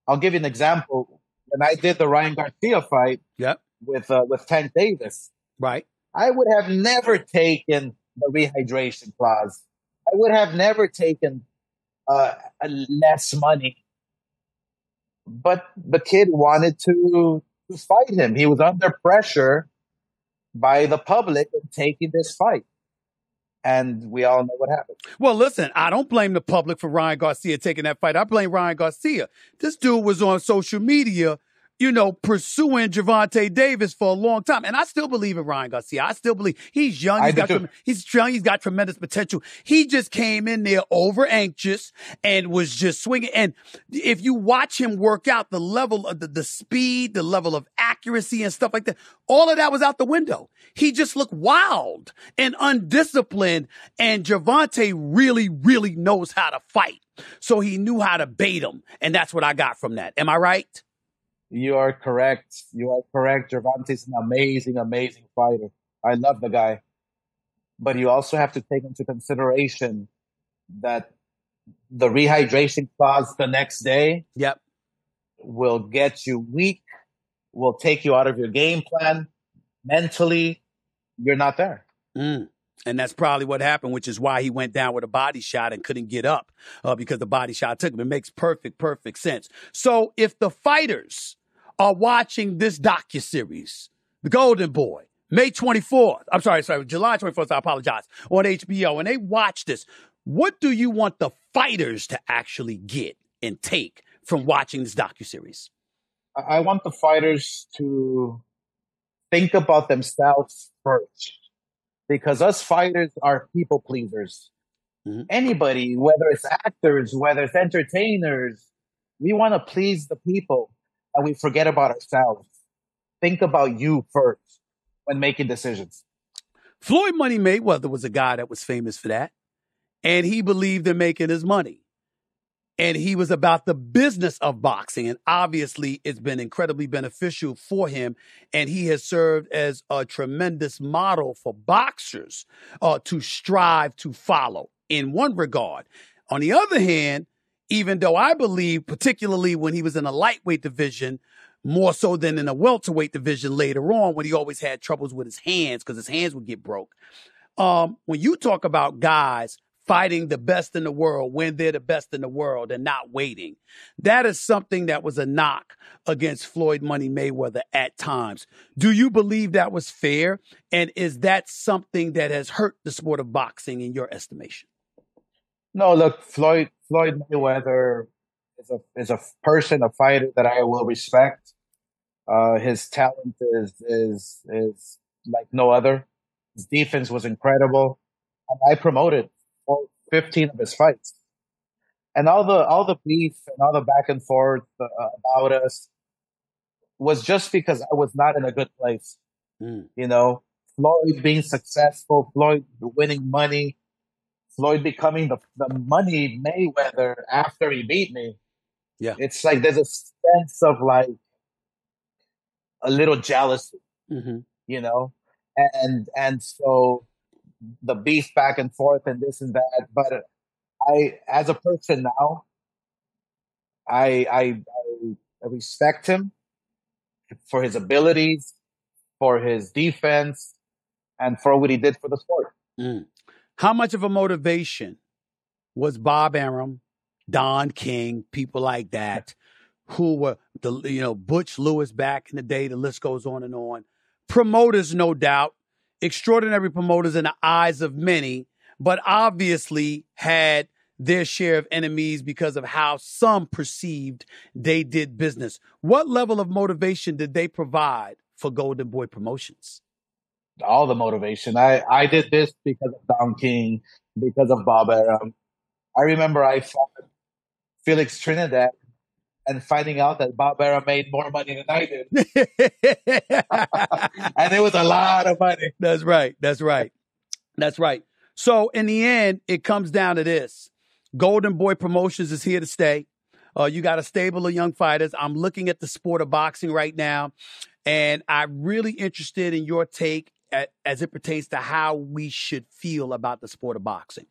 I'll give you an example. When I did the Ryan Garcia fight yep. with uh, with Tank Davis, right? I would have never taken the rehydration clause. I would have never taken uh, less money. But the kid wanted to, to fight him. He was under pressure by the public of taking this fight. And we all know what happened. Well, listen, I don't blame the public for Ryan Garcia taking that fight. I blame Ryan Garcia. This dude was on social media you know, pursuing Gervonta Davis for a long time. And I still believe in Ryan Garcia. I still believe he's young. He's got, he's young. He's got tremendous potential. He just came in there over anxious and was just swinging. And if you watch him work out, the level of the, the speed, the level of accuracy and stuff like that, all of that was out the window. He just looked wild and undisciplined. And Gervonta really, really knows how to fight. So he knew how to bait him. And that's what I got from that. Am I right? You are correct. You are correct. Gervonta's an amazing, amazing fighter. I love the guy. But you also have to take into consideration that the rehydration clause the next day yep. will get you weak, will take you out of your game plan. Mentally, you're not there. Mm. And that's probably what happened, which is why he went down with a body shot and couldn't get up uh, because the body shot took him. It makes perfect, perfect sense. So if the fighters are watching this docu series, The Golden Boy, May 24th. I'm sorry, sorry, July 24th. I apologize. On HBO, and they watch this. What do you want the fighters to actually get and take from watching this docu series? I want the fighters to think about themselves first, because us fighters are people pleasers. Mm-hmm. Anybody, whether it's actors, whether it's entertainers, we want to please the people and we forget about ourselves. Think about you first when making decisions. Floyd Money Mayweather was a guy that was famous for that. And he believed in making his money. And he was about the business of boxing. And obviously, it's been incredibly beneficial for him. And he has served as a tremendous model for boxers uh, to strive to follow in one regard. On the other hand, even though I believe, particularly when he was in a lightweight division, more so than in a welterweight division later on, when he always had troubles with his hands because his hands would get broke. Um, when you talk about guys fighting the best in the world when they're the best in the world and not waiting, that is something that was a knock against Floyd Money Mayweather at times. Do you believe that was fair? And is that something that has hurt the sport of boxing in your estimation? No, look, Floyd Floyd Mayweather is a is a person, a fighter that I will respect. Uh, his talent is is is like no other. His defense was incredible. And I promoted all 15 of his fights, and all the all the beef and all the back and forth uh, about us was just because I was not in a good place. Mm. You know, Floyd being successful, Floyd winning money, Floyd becoming the, the money Mayweather after he beat me. Yeah. It's like there's a sense of like a little jealousy, mm-hmm. you know? And and so the beef back and forth and this and that. But I as a person now, I I, I respect him for his abilities, for his defense, and for what he did for the sport. Mm. How much of a motivation was Bob Arum, Don King, people like that, who were the you know Butch Lewis back in the day? The list goes on and on. Promoters, no doubt, extraordinary promoters in the eyes of many, but obviously had their share of enemies because of how some perceived they did business. What level of motivation did they provide for Golden Boy Promotions? All the motivation. I, I did this because of Don King, because of Bob Arum. I remember I fought Felix Trinidad and finding out that Bob Arum made more money than I did. *laughs* and it was a lot of money. That's right. That's right. That's right. So in the end, it comes down to this. Golden Boy Promotions is here to stay. Uh, you got a stable of young fighters. I'm looking at the sport of boxing right now, and I'm really interested in your take as it pertains to how we should feel about the sport of boxing,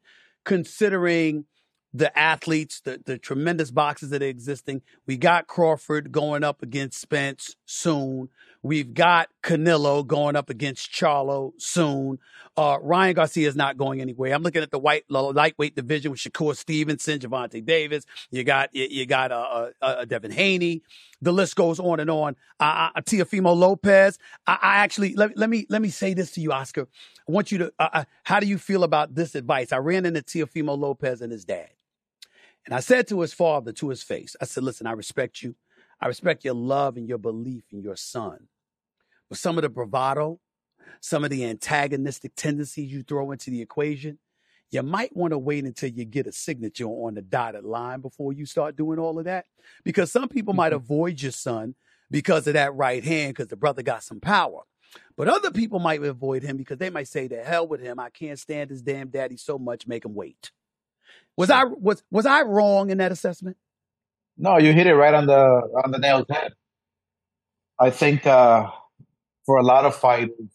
considering – the athletes, the, the tremendous boxes that are existing. We got Crawford going up against Spence soon. We've got Canelo going up against Charlo soon. Uh, Ryan Garcia is not going anywhere. I'm looking at the white lightweight division with Shakur Stevenson, Gervonta Davis. You got you, you got uh, uh, uh, Devin Haney. The list goes on and on. Uh, Teofimo Lopez. I, I, actually let, let me let me say this to you, Oscar. I want you to. Uh, how do you feel about this advice? I ran into Teofimo Lopez and his dad. And I said to his father, to his face, I said, Listen, I respect you. I respect your love and your belief in your son. But some of the bravado, some of the antagonistic tendencies you throw into the equation, you might want to wait until you get a signature on the dotted line before you start doing all of that. Because some people might mm-hmm. avoid your son because of that right hand, because the brother got some power. But other people might avoid him because they might say, to hell with him. I can't stand his damn daddy so much, make him wait. Was I was was I wrong in that assessment? No, you hit it right on the on the nail's head. I think uh, for a lot of fighters,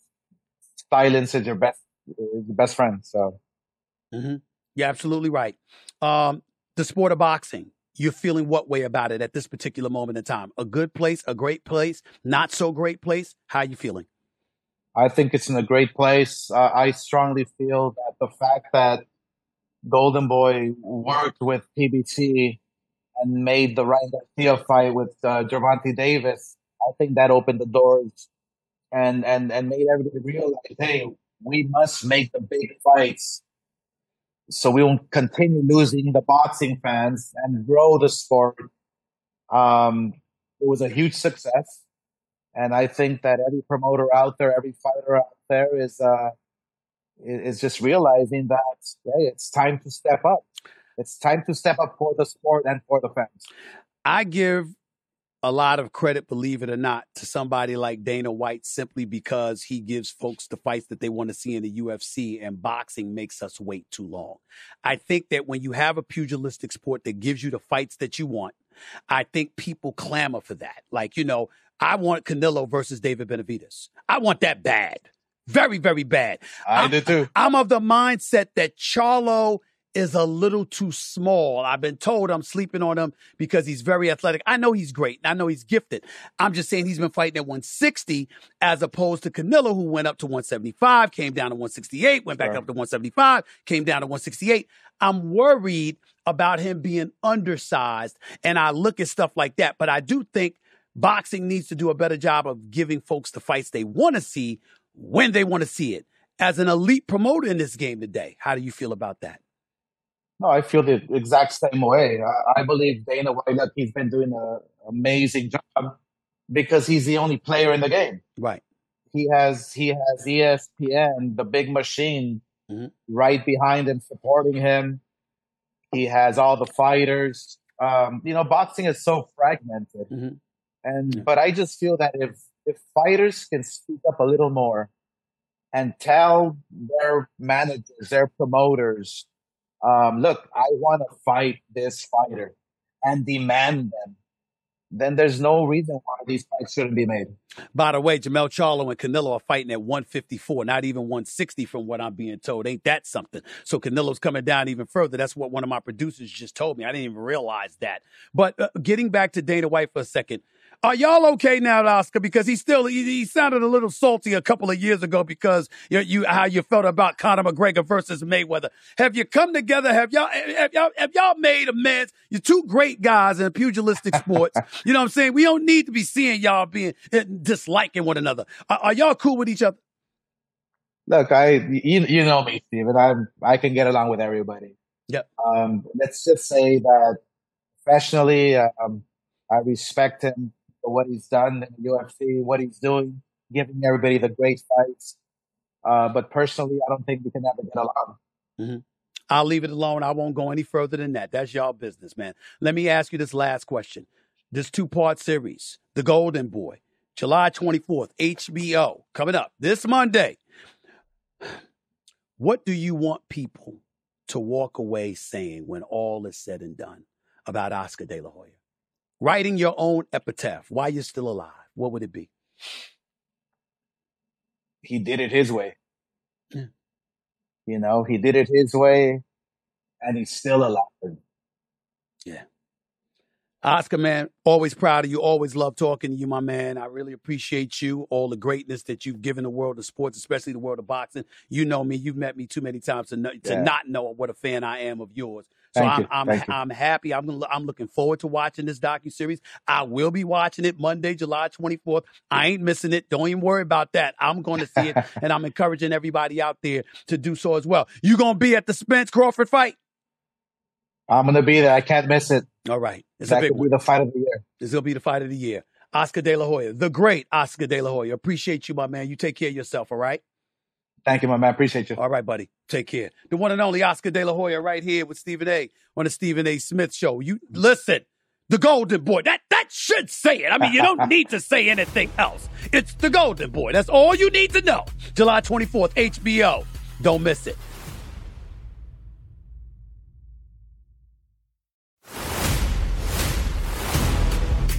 silence is your best is your best friend. So, mm-hmm. you're absolutely right. Um, the sport of boxing, you're feeling what way about it at this particular moment in time? A good place, a great place, not so great place. How are you feeling? I think it's in a great place. Uh, I strongly feel that the fact that Golden Boy worked with PBC and made the Ryan Garcia fight with uh, Gervonta Davis, I think that opened the doors and and and made everybody realize, hey, we must make the big fights so we won't continue losing the boxing fans and grow the sport. Um, it was a huge success, and I think that every promoter out there, every fighter out there, is uh, is just realizing that hey, it's time to step up. It's time to step up for the sport and for the fans. I give a lot of credit, believe it or not, to somebody like Dana White simply because he gives folks the fights that they want to see in the UFC, and boxing makes us wait too long. I think that when you have a pugilistic sport that gives you the fights that you want, I think people clamor for that. Like, you know, I want Canelo versus David Benavidez. I want that bad. Very, very bad. I did too. I'm of the mindset that Charlo is a little too small. I've been told I'm sleeping on him because he's very athletic. I know he's great. I know he's gifted. I'm just saying he's been fighting at 160 as opposed to Canelo, who went up to 175, came down to 168, went back up to 175, came down to 168. I'm worried about him being undersized. And I look at stuff like that. But I do think boxing needs to do a better job of giving folks the fights they want to see when they want to see it. As an elite promoter in this game today, how do you feel about that? No, I feel the exact same way. I, I believe Dana White that he's been doing an amazing job because he's the only player in the game. Right. He has he has ESPN, the big machine, mm-hmm. right behind him, supporting him. He has all the fighters. Um, you know, boxing is so fragmented, mm-hmm. and yeah. but I just feel that if if fighters can speak up a little more and tell their managers, their promoters, um, look, I want to fight this fighter and demand them, then there's no reason why these fights shouldn't be made. By the way, Jermell Charlo and Canelo are fighting at 154, not even 160 from what I'm being told. Ain't that something? So Canelo's coming down even further. That's what one of my producers just told me. I didn't even realize that. But uh, getting back to Dana White for a second, are y'all okay now, Oscar? Because he still he, he, sounded a little salty a couple of years ago because you, you how you felt about Conor McGregor versus Mayweather. Have you come together? Have y'all have y'all have y'all made amends? You're two great guys in pugilistic sports. *laughs* you know what I'm saying? We don't need to be seeing y'all being eh, disliking one another. Are, are y'all cool with each other? Look, I you you know me, Stephen. I'm I can get along with everybody. Yep. Um, let's just say that professionally, um, I respect him for what he's done in the UFC, what he's doing, giving everybody the great fights. Uh, but personally, I don't think we can ever get along. Mm-hmm. I'll leave it alone. I won't go any further than that. That's y'all business, man. Let me ask you this last question. This two part series, The Golden Boy, July 24th, HBO, coming up this Monday. What do you want people to walk away saying when all is said and done about Oscar De La Hoya? Writing your own epitaph while you're still alive, what would it be? He did it his way. Yeah. You know, he did it his way, and he's still alive. Yeah. Oscar, man, always proud of you. Always love talking to you, my man. I really appreciate you, all the greatness that you've given the world of sports, especially the world of boxing. You know me. You've met me too many times to, know, to not know what a fan I am of yours. So Thank I'm. I'm Thank. I'm happy. I'm gonna- I'm looking forward to watching this docu series. I will be watching it Monday, July 24th. I ain't missing it. Don't even worry about that. I'm going to see it, *laughs* and I'm encouraging everybody out there to do so as well. You gonna be at the Spence Crawford fight? I'm gonna be there. I can't miss it. All right, it's a That big could one. be the fight of the year. This will be the fight of the year. Oscar De La Hoya, the great Oscar De La Hoya. Appreciate you, my man. You take care of yourself, all right? Thank you, my man. Appreciate you. All right, buddy. Take care. The one and only Oscar De La Hoya right here with Stephen A. on the Stephen A. Smith Show. You listen, the Golden Boy. That that should say it. I mean, you don't *laughs* need to say anything else. It's the Golden Boy. That's all you need to know. July 24th, HBO. Don't miss it.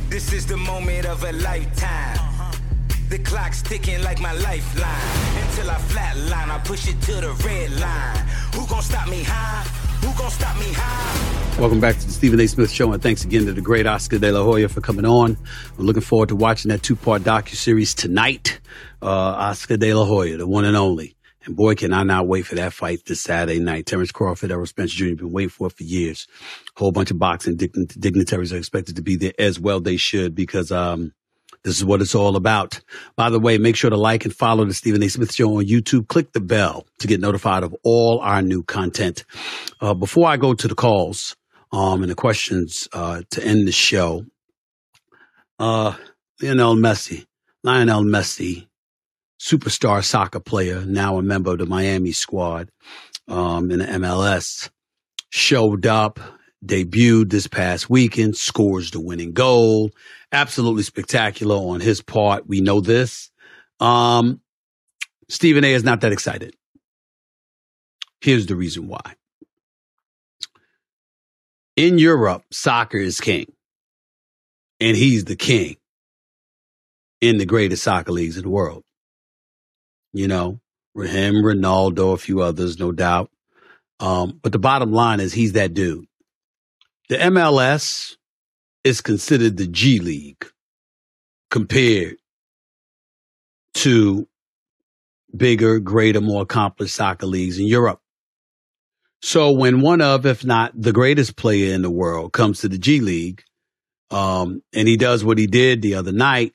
This is the moment of a lifetime. The clock's ticking like my lifeline. Until I flatline, I push it to the red line. Who gon' stop me high? Who gon' stop me high? Welcome back to the Stephen A. Smith Show, and thanks again to the great Oscar De La Hoya for coming on. I'm looking forward to watching that two-part docu-series tonight. Uh, Oscar De La Hoya, the one and only. And boy, can I not wait for that fight this Saturday night. Terrence Crawford, Errol Spence Jr. been waiting for it for years. A whole bunch of boxing dign- dignitaries are expected to be there as well. They should because, um, this is what it's all about. By the way, make sure to like and follow the Stephen A. Smith Show on YouTube. Click the bell to get notified of all our new content. Uh, before I go to the calls, um, and the questions, uh, to end the show, uh, Lionel Messi, Lionel Messi, superstar soccer player, now a member of the Miami squad, um, in the MLS, showed up, debuted this past weekend, scores the winning goal. Absolutely spectacular on his part. We know this. Um, Stephen A is not that excited. Here's the reason why. In Europe, soccer is king. And he's the king in the greatest soccer leagues in the world. You know, him, Ronaldo, a few others, no doubt. Um, but the bottom line is he's that dude. The MLS is considered the G League compared to bigger, greater, more accomplished soccer leagues in Europe. So when one of, if not the greatest player in the world comes to the G League, um, and he does what he did the other night,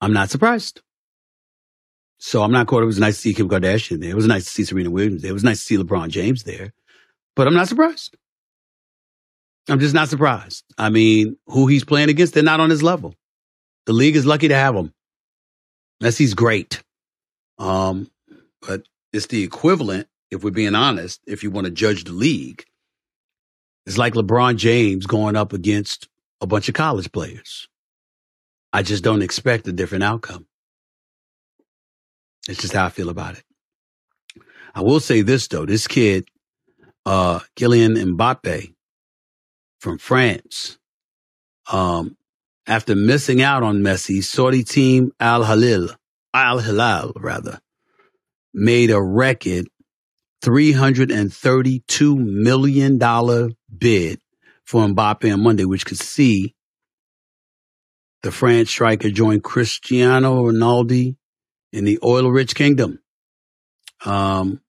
I'm not surprised. So I'm not caught. It was nice to see Kim Kardashian there. It was nice to see Serena Williams there. It was nice to see LeBron James there. But I'm not surprised. I'm just not surprised. I mean, who he's playing against, they're not on his level. The league is lucky to have him. Messi's great. Um, but it's the equivalent, if we're being honest, if you want to judge the league. It's like LeBron James going up against a bunch of college players. I just don't expect a different outcome. It's just how I feel about it. I will say this though, this kid, uh, Kylian Mbappe from France, um, after missing out on Messi, Saudi team Al Hilal, Al Hilal rather, made a record $332 million bid for Mbappe on Monday, which could see the France striker join Cristiano Ronaldo in the oil-rich kingdom. Um,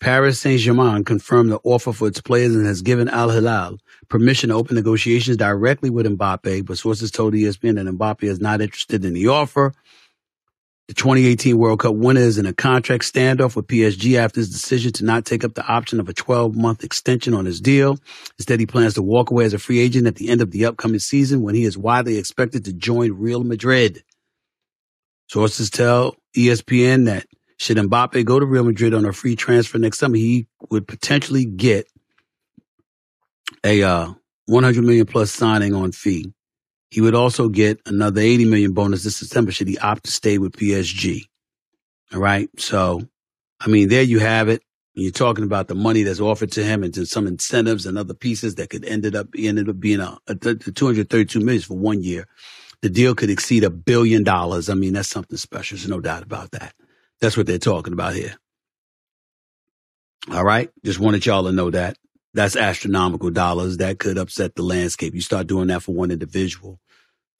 Paris Saint-Germain confirmed the offer for its players and has given Al Hilal permission to open negotiations directly with Mbappe, but sources told ESPN that Mbappe is not interested in the offer. The 2018 World Cup winner is in a contract standoff with PSG after his decision to not take up the option of a 12 month extension on his deal. Instead, he plans to walk away as a free agent at the end of the upcoming season when he is widely expected to join Real Madrid. Sources tell ESPN that should Mbappe go to Real Madrid on a free transfer next summer, he would potentially get a uh, 100 million plus signing on fee. He would also get another 80 million bonus this September should he opt to stay with PSG. All right. So, I mean, there you have it. You're talking about the money that's offered to him and some incentives and other pieces that could ended up ended up being a, a 232 million for one year. The deal could exceed a billion dollars. I mean, that's something special. There's no doubt about that. That's what they're talking about here. All right. Just wanted y'all to know that. That's astronomical dollars. That could upset the landscape. You start doing that for one individual,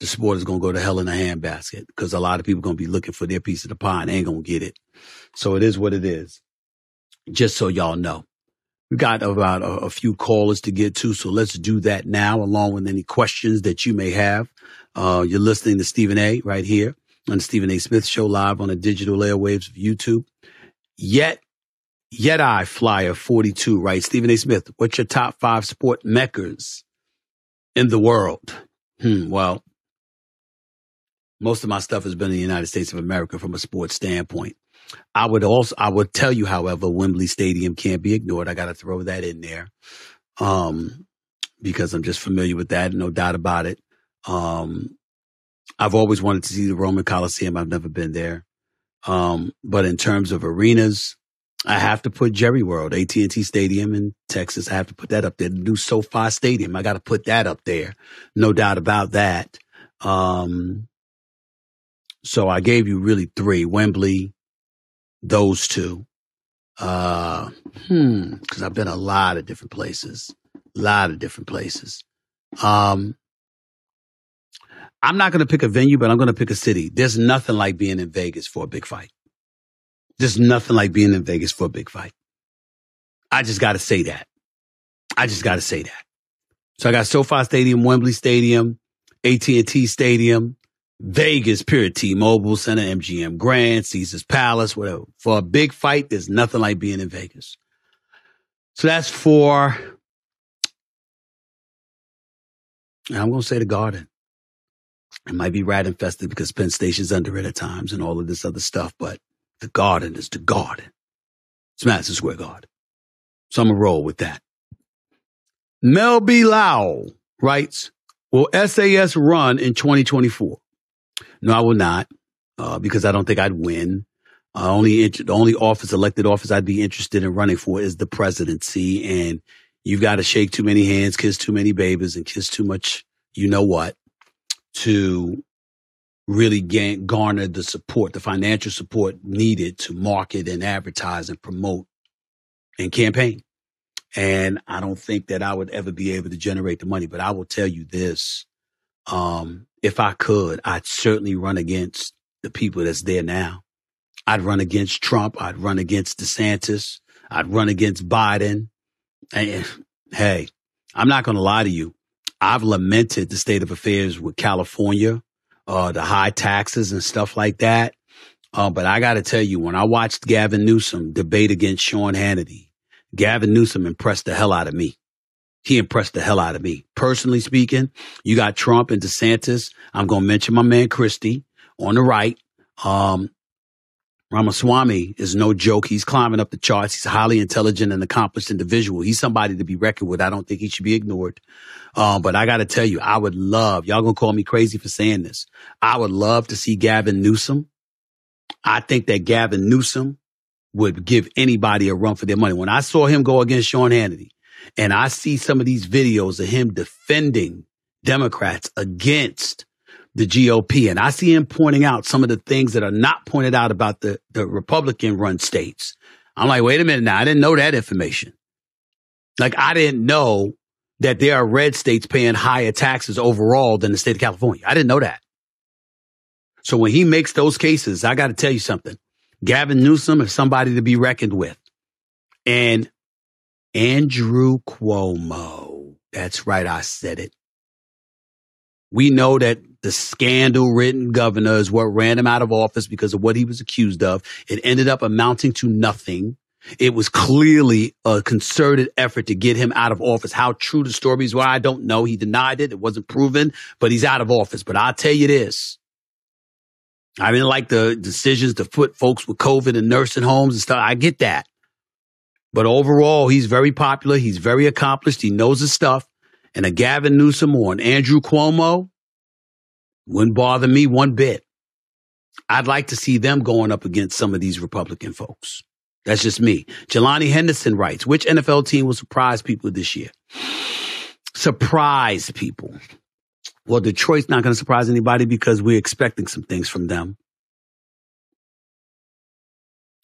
the sport is going to go to hell in a handbasket because a lot of people going to be looking for their piece of the pie and ain't going to get it. So it is what it is. Just so y'all know. We got about a, a, few callers to get to, so let's do that now, along with any questions that you may have. Uh, you're listening to Stephen A. right here on the Stephen A. Smith Show live on the digital airwaves of YouTube. Yet Yet I Flyer 42 right? Stephen A. Smith, what's your top five sport meccas in the world? Hmm, well, most of my stuff has been in the United States of America from a sports standpoint. I would also, I would tell you, however, Wembley Stadium can't be ignored. I got to throw that in there. Um, because I'm just familiar with that, no doubt about it. Um, I've always wanted to see the Roman Coliseum. I've never been there. Um, but in terms of arenas, I have to put Jerry World, AT&T Stadium in Texas. I have to put that up there. The new SoFi Stadium. I got to put that up there. No doubt about that. Um, so I gave you really three, Wembley, those two. Uh, hmm, cause I've been a lot of different places, a lot of different places. Um, I'm not going to pick a venue, but I'm going to pick a city. There's nothing like being in Vegas for a big fight. There's nothing like being in Vegas for a big fight. I just got to say that. I just got to say that. So I got SoFi Stadium, Wembley Stadium, AT&T Stadium, Vegas, period, T-Mobile Center, MGM Grand, Caesars Palace, whatever. For a big fight, there's nothing like being in Vegas. So that's for, I'm going to say the Garden. It might be rat infested because Penn Station's under it at times and all of this other stuff, but the garden is the garden. It's Madison Square Garden. So I'm going to roll with that. Mel B. Lowell writes, Will SAS run in 2024? No, I will not, uh, because I don't think I'd win. Uh, only the only office, elected office I'd be interested in running for is the presidency. And you've got to shake too many hands, kiss too many babies, and kiss too much, you know what, to really gain, garner the support, the financial support needed to market and advertise and promote and campaign. And I don't think that I would ever be able to generate the money, but I will tell you this. Um, if I could, I'd certainly run against the people that's there now. I'd run against Trump. I'd run against DeSantis. I'd run against Biden. And *laughs* hey, I'm not going to lie to you. I've lamented the state of affairs with California uh, the high taxes and stuff like that. Uh, but I got to tell you, when I watched Gavin Newsom debate against Sean Hannity, Gavin Newsom impressed the hell out of me. He impressed the hell out of me. Personally speaking, you got Trump and DeSantis. I'm going to mention my man Christie on the right. Um, Ramaswamy is no joke. He's climbing up the charts. He's a highly intelligent and accomplished individual. He's somebody to be reckoned with. I don't think he should be ignored. Um, but I got to tell you, I would love, y'all gonna call me crazy for saying this. I would love to see Gavin Newsom. I think that Gavin Newsom would give anybody a run for their money. When I saw him go against Sean Hannity and I see some of these videos of him defending Democrats against the GOP and I see him pointing out some of the things that are not pointed out about the, the Republican run states. I'm like, wait a minute now. I didn't know that information. Like I didn't know that there are red states paying higher taxes overall than the state of California. I didn't know that. So when he makes those cases, I got to tell you something. Gavin Newsom is somebody to be reckoned with. And Andrew Cuomo. That's right. I said it. We know that the scandal ridden governor is what ran him out of office because of what he was accused of. It ended up amounting to nothing. It was clearly a concerted effort to get him out of office. How true the stories were, I don't know. He denied it. It wasn't proven, but he's out of office. But I'll tell you this. I didn't like the decisions to put folks with COVID in nursing homes and stuff. I get that. But overall, he's very popular. He's very accomplished. He knows his stuff. And a Gavin Newsom or an Andrew Cuomo wouldn't bother me one bit. I'd like to see them going up against some of these Republican folks. That's just me. Jelani Henderson writes, which NFL team will surprise people this year? Surprise people. Well, Detroit's not going to surprise anybody because we're expecting some things from them.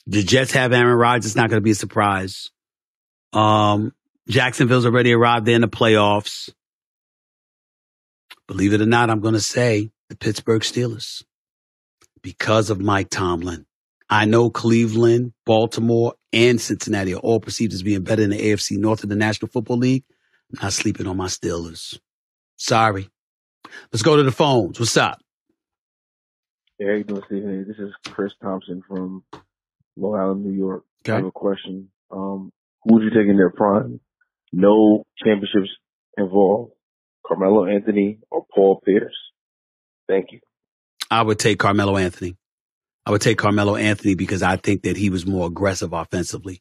The Jets have Aaron Rodgers. It's not going to be a surprise. Um, Jacksonville's already arrived there in the playoffs. Believe it or not, I'm going to say the Pittsburgh Steelers because of Mike Tomlin. I know Cleveland, Baltimore, and Cincinnati are all perceived as being better in the AFC North of the National Football League. I'm not sleeping on my Steelers. Sorry. Let's go to the phones. What's up? Hey, how you doing, Stephen? This is Chris Thompson from Long Island, New York. Okay. I have a question. Um, who would you take in their prime? No championships involved. Carmelo Anthony or Paul Pierce? Thank you. I would take Carmelo Anthony. I would take Carmelo Anthony because I think that he was more aggressive offensively.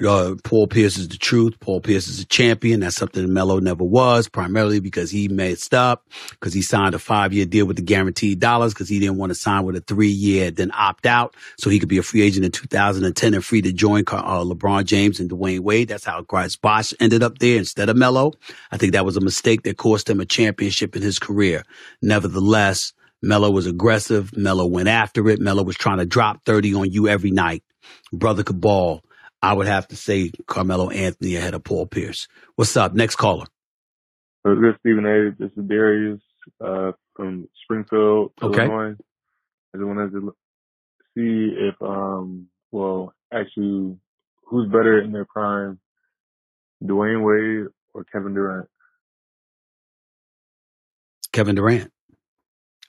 Uh, Paul Pierce is the truth. Paul Pierce is a champion. That's something Melo never was, primarily because he messed up, because he signed a five year deal with the guaranteed dollars, because he didn't want to sign with a three year, then opt out so he could be a free agent in 2010 and free to join uh, LeBron James and Dwyane Wade. That's how Chris Bosh ended up there instead of Melo. I think that was a mistake that cost him a championship in his career. Nevertheless, Melo was aggressive. Melo went after it. Melo was trying to drop 30 on you every night. Brother could ball. I would have to say Carmelo Anthony ahead of Paul Pierce. What's up? Next caller. What's good, Stephen A? This is Darius uh, from Springfield, Okay. Illinois. I just wanted to see if, um, well, actually, who's better in their prime, Dwyane Wade or Kevin Durant? Kevin Durant.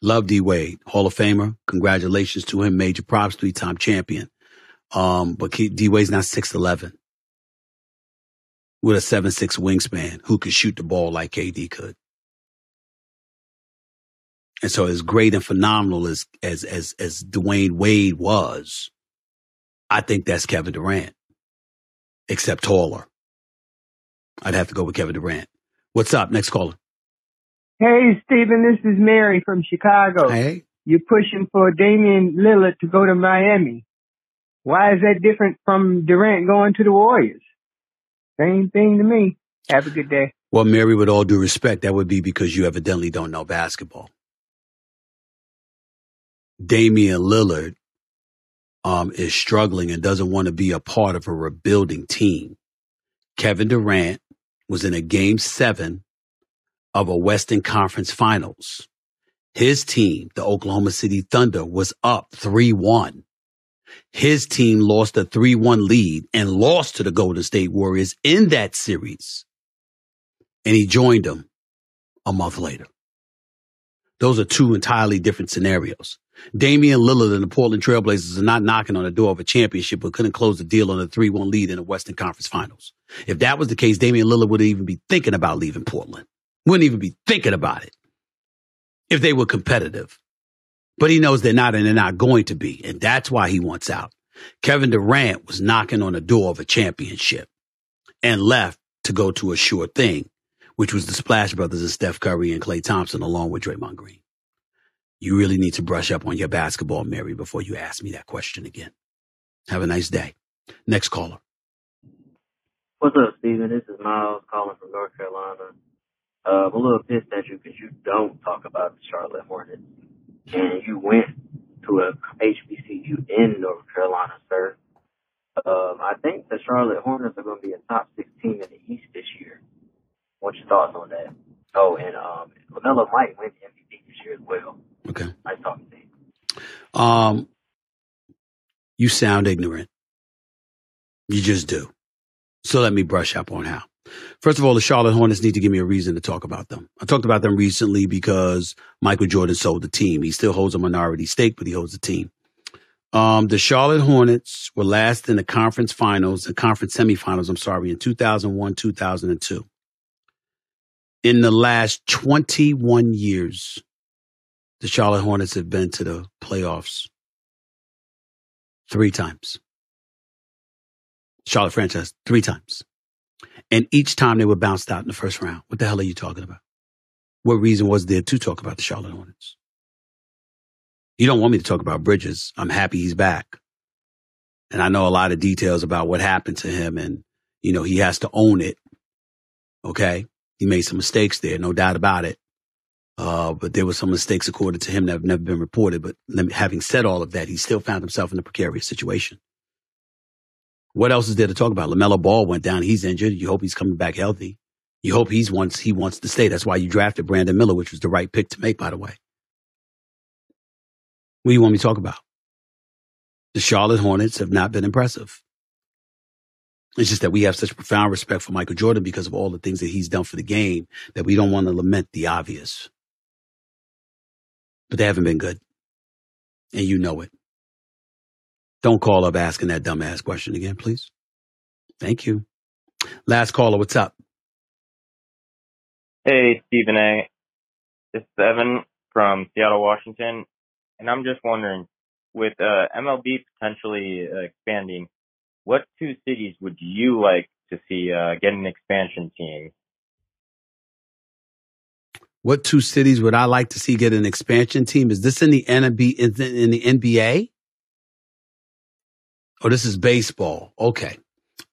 Love D Wade, Hall of Famer. Congratulations to him. Major props, three time champion. Um, but D Wade's not 6'11 with a 7'6 wingspan who could shoot the ball like KD could. And so as great and phenomenal as, as, as, as Dwyane Wade was, I think that's Kevin Durant, except taller. I'd have to go with Kevin Durant. What's up? Next caller. Hey, Stephen, this is Mary from Chicago. Hey. You're pushing for Damian Lillard to go to Miami. Why is that different from Durant going to the Warriors? Same thing to me. Have a good day. Well, Mary, with all due respect, that would be because you evidently don't know basketball. Damian Lillard um, is struggling and doesn't want to be a part of a rebuilding team. Kevin Durant was in a game seven of a Western Conference Finals. His team, the Oklahoma City Thunder, was up 3 1. His team lost a 3 1 lead and lost to the Golden State Warriors in that series. And he joined them a month later. Those are two entirely different scenarios. Damian Lillard and the Portland Trailblazers are not knocking on the door of a championship, but couldn't close the deal on a 3 1 lead in the Western Conference Finals. If that was the case, Damian Lillard wouldn't even be thinking about leaving Portland. Wouldn't even be thinking about it if they were competitive. But he knows they're not and they're not going to be. And that's why he wants out. Kevin Durant was knocking on the door of a championship and left to go to a sure thing, which was the Splash Brothers and Steph Curry and Klay Thompson along with Draymond Green. You really need to brush up on your basketball, Mary, before you ask me that question again. Have a nice day. Next caller. What's up, Stephen? This is Miles calling from North Carolina. Uh, I'm a little pissed at you because you don't talk about the Charlotte Hornets. And you went to a HBCU in North Carolina, sir. Um, I think the Charlotte Hornets are going to be a top six team in the East this year. What's your thoughts on that? Oh, and um, LaMelo might win the MVP this year as well. Okay. Nice talking to you. Um, you sound ignorant. You just do. So let me brush up on how. First of all, the Charlotte Hornets need to give me a reason to talk about them. I talked about them recently because Michael Jordan sold the team. He still holds a minority stake, but he holds the team. Um, the Charlotte Hornets were last in the conference finals, the conference semifinals, I'm sorry, in 2001, 2002. In the last 21 years, the Charlotte Hornets have been to the playoffs three times. Charlotte franchise three times. And each time they were bounced out in the first round. What the hell are you talking about? What reason was there to talk about the Charlotte Hornets? You don't want me to talk about Bridges. I'm happy he's back. And I know a lot of details about what happened to him and, you know, he has to own it. Okay. He made some mistakes there, no doubt about it. Uh, but there were some mistakes according to him that have never been reported. But having said all of that, he still found himself in a precarious situation. What else is there to talk about? LaMelo Ball went down. He's injured. You hope he's coming back healthy. You hope he's wants, he wants to stay. That's why you drafted Brandon Miller, which was the right pick to make, by the way. What do you want me to talk about? The Charlotte Hornets have not been impressive. It's just that we have such profound respect for Michael Jordan because of all the things that he's done for the game that we don't want to lament the obvious. But they haven't been good. And you know it. Don't call up asking that dumbass question again, please. Thank you. Last caller, what's up? Hey, Stephen A. This is Evan from Seattle, Washington. And I'm just wondering, with uh, MLB potentially uh, expanding, what two cities would you like to see uh, get an expansion team? What two cities would I like to see get an expansion team? Is this in the NBA? In the NBA? Oh, this is baseball. Okay.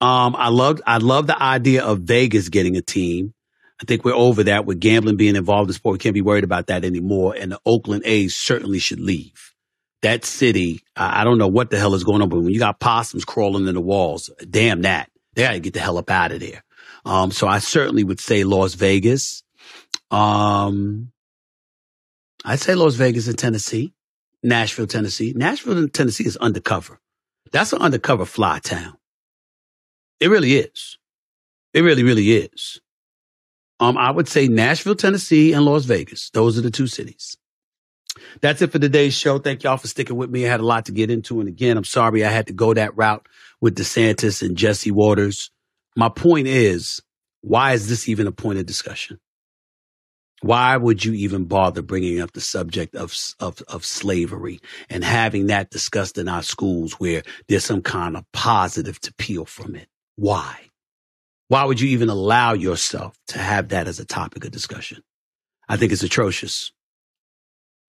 Um, I love, I love the idea of Vegas getting a team. I think we're over that with gambling being involved in sport. We can't be worried about that anymore. And the Oakland A's certainly should leave. That city, I, I don't know what the hell is going on, but when you got possums crawling in the walls, damn that. They got to get the hell up out of there. Um, so I certainly would say Las Vegas. Um, I'd say Las Vegas in Tennessee, Nashville, Tennessee. Nashville, Tennessee is undercover. That's an undercover fly town. It really is. It really, really is. Um, I would say Nashville, Tennessee, and Las Vegas. Those are the two cities. That's it for today's show. Thank y'all for sticking with me. I had a lot to get into. And again, I'm sorry I had to go that route with DeSantis and Jesse Watters. My point is, why is this even a point of discussion? Why would you even bother bringing up the subject of, of, of slavery and having that discussed in our schools where there's some kind of positive to peel from it? Why? Why would you even allow yourself to have that as a topic of discussion? I think it's atrocious.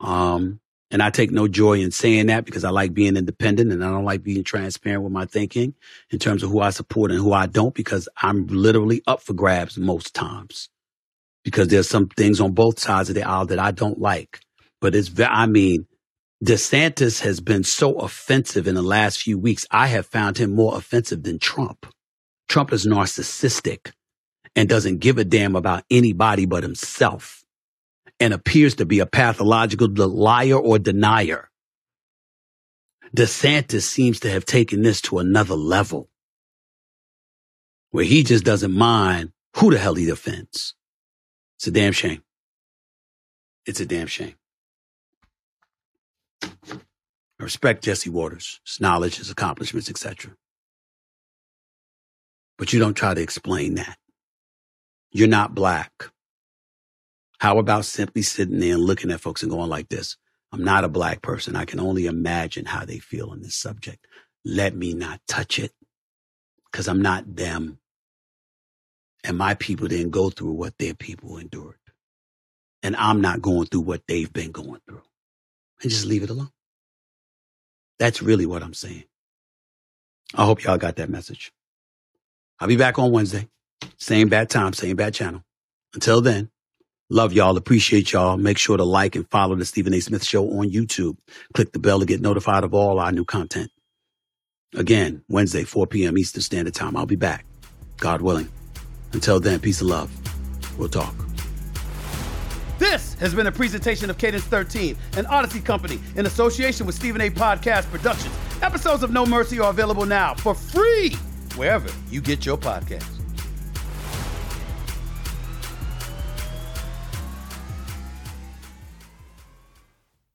Um, and I take no joy in saying that because I like being independent and I don't like being transparent with my thinking in terms of who I support and who I don't because I'm literally up for grabs most times because there's some things on both sides of the aisle that I don't like. But it's, I mean, DeSantis has been so offensive in the last few weeks. I have found him more offensive than Trump. Trump is narcissistic and doesn't give a damn about anybody but himself and appears to be a pathological liar or denier. DeSantis seems to have taken this to another level where he just doesn't mind who the hell he offends. It's a damn shame. It's a damn shame. I respect Jesse Watters, his knowledge, his accomplishments, etc. But you don't try to explain that. You're not black. How about simply sitting there and looking at folks and going like this? I'm not a black person. I can only imagine how they feel on this subject. Let me not touch it because I'm not them. And my people didn't go through what their people endured. And I'm not going through what they've been going through. And just leave it alone. That's really what I'm saying. I hope y'all got that message. I'll be back on Wednesday. Same bad time, same bad channel. Until then, love y'all, appreciate y'all. Make sure to like and follow the Stephen A. Smith Show on YouTube. Click the bell to get notified of all our new content. Again, Wednesday, 4 p.m. Eastern Standard Time. I'll be back, God willing. Until then, peace and love. We'll talk. This has been a presentation of Cadence 13, an Odyssey company in association with Stephen A. Podcast Productions. Episodes of No Mercy are available now for free wherever you get your podcasts.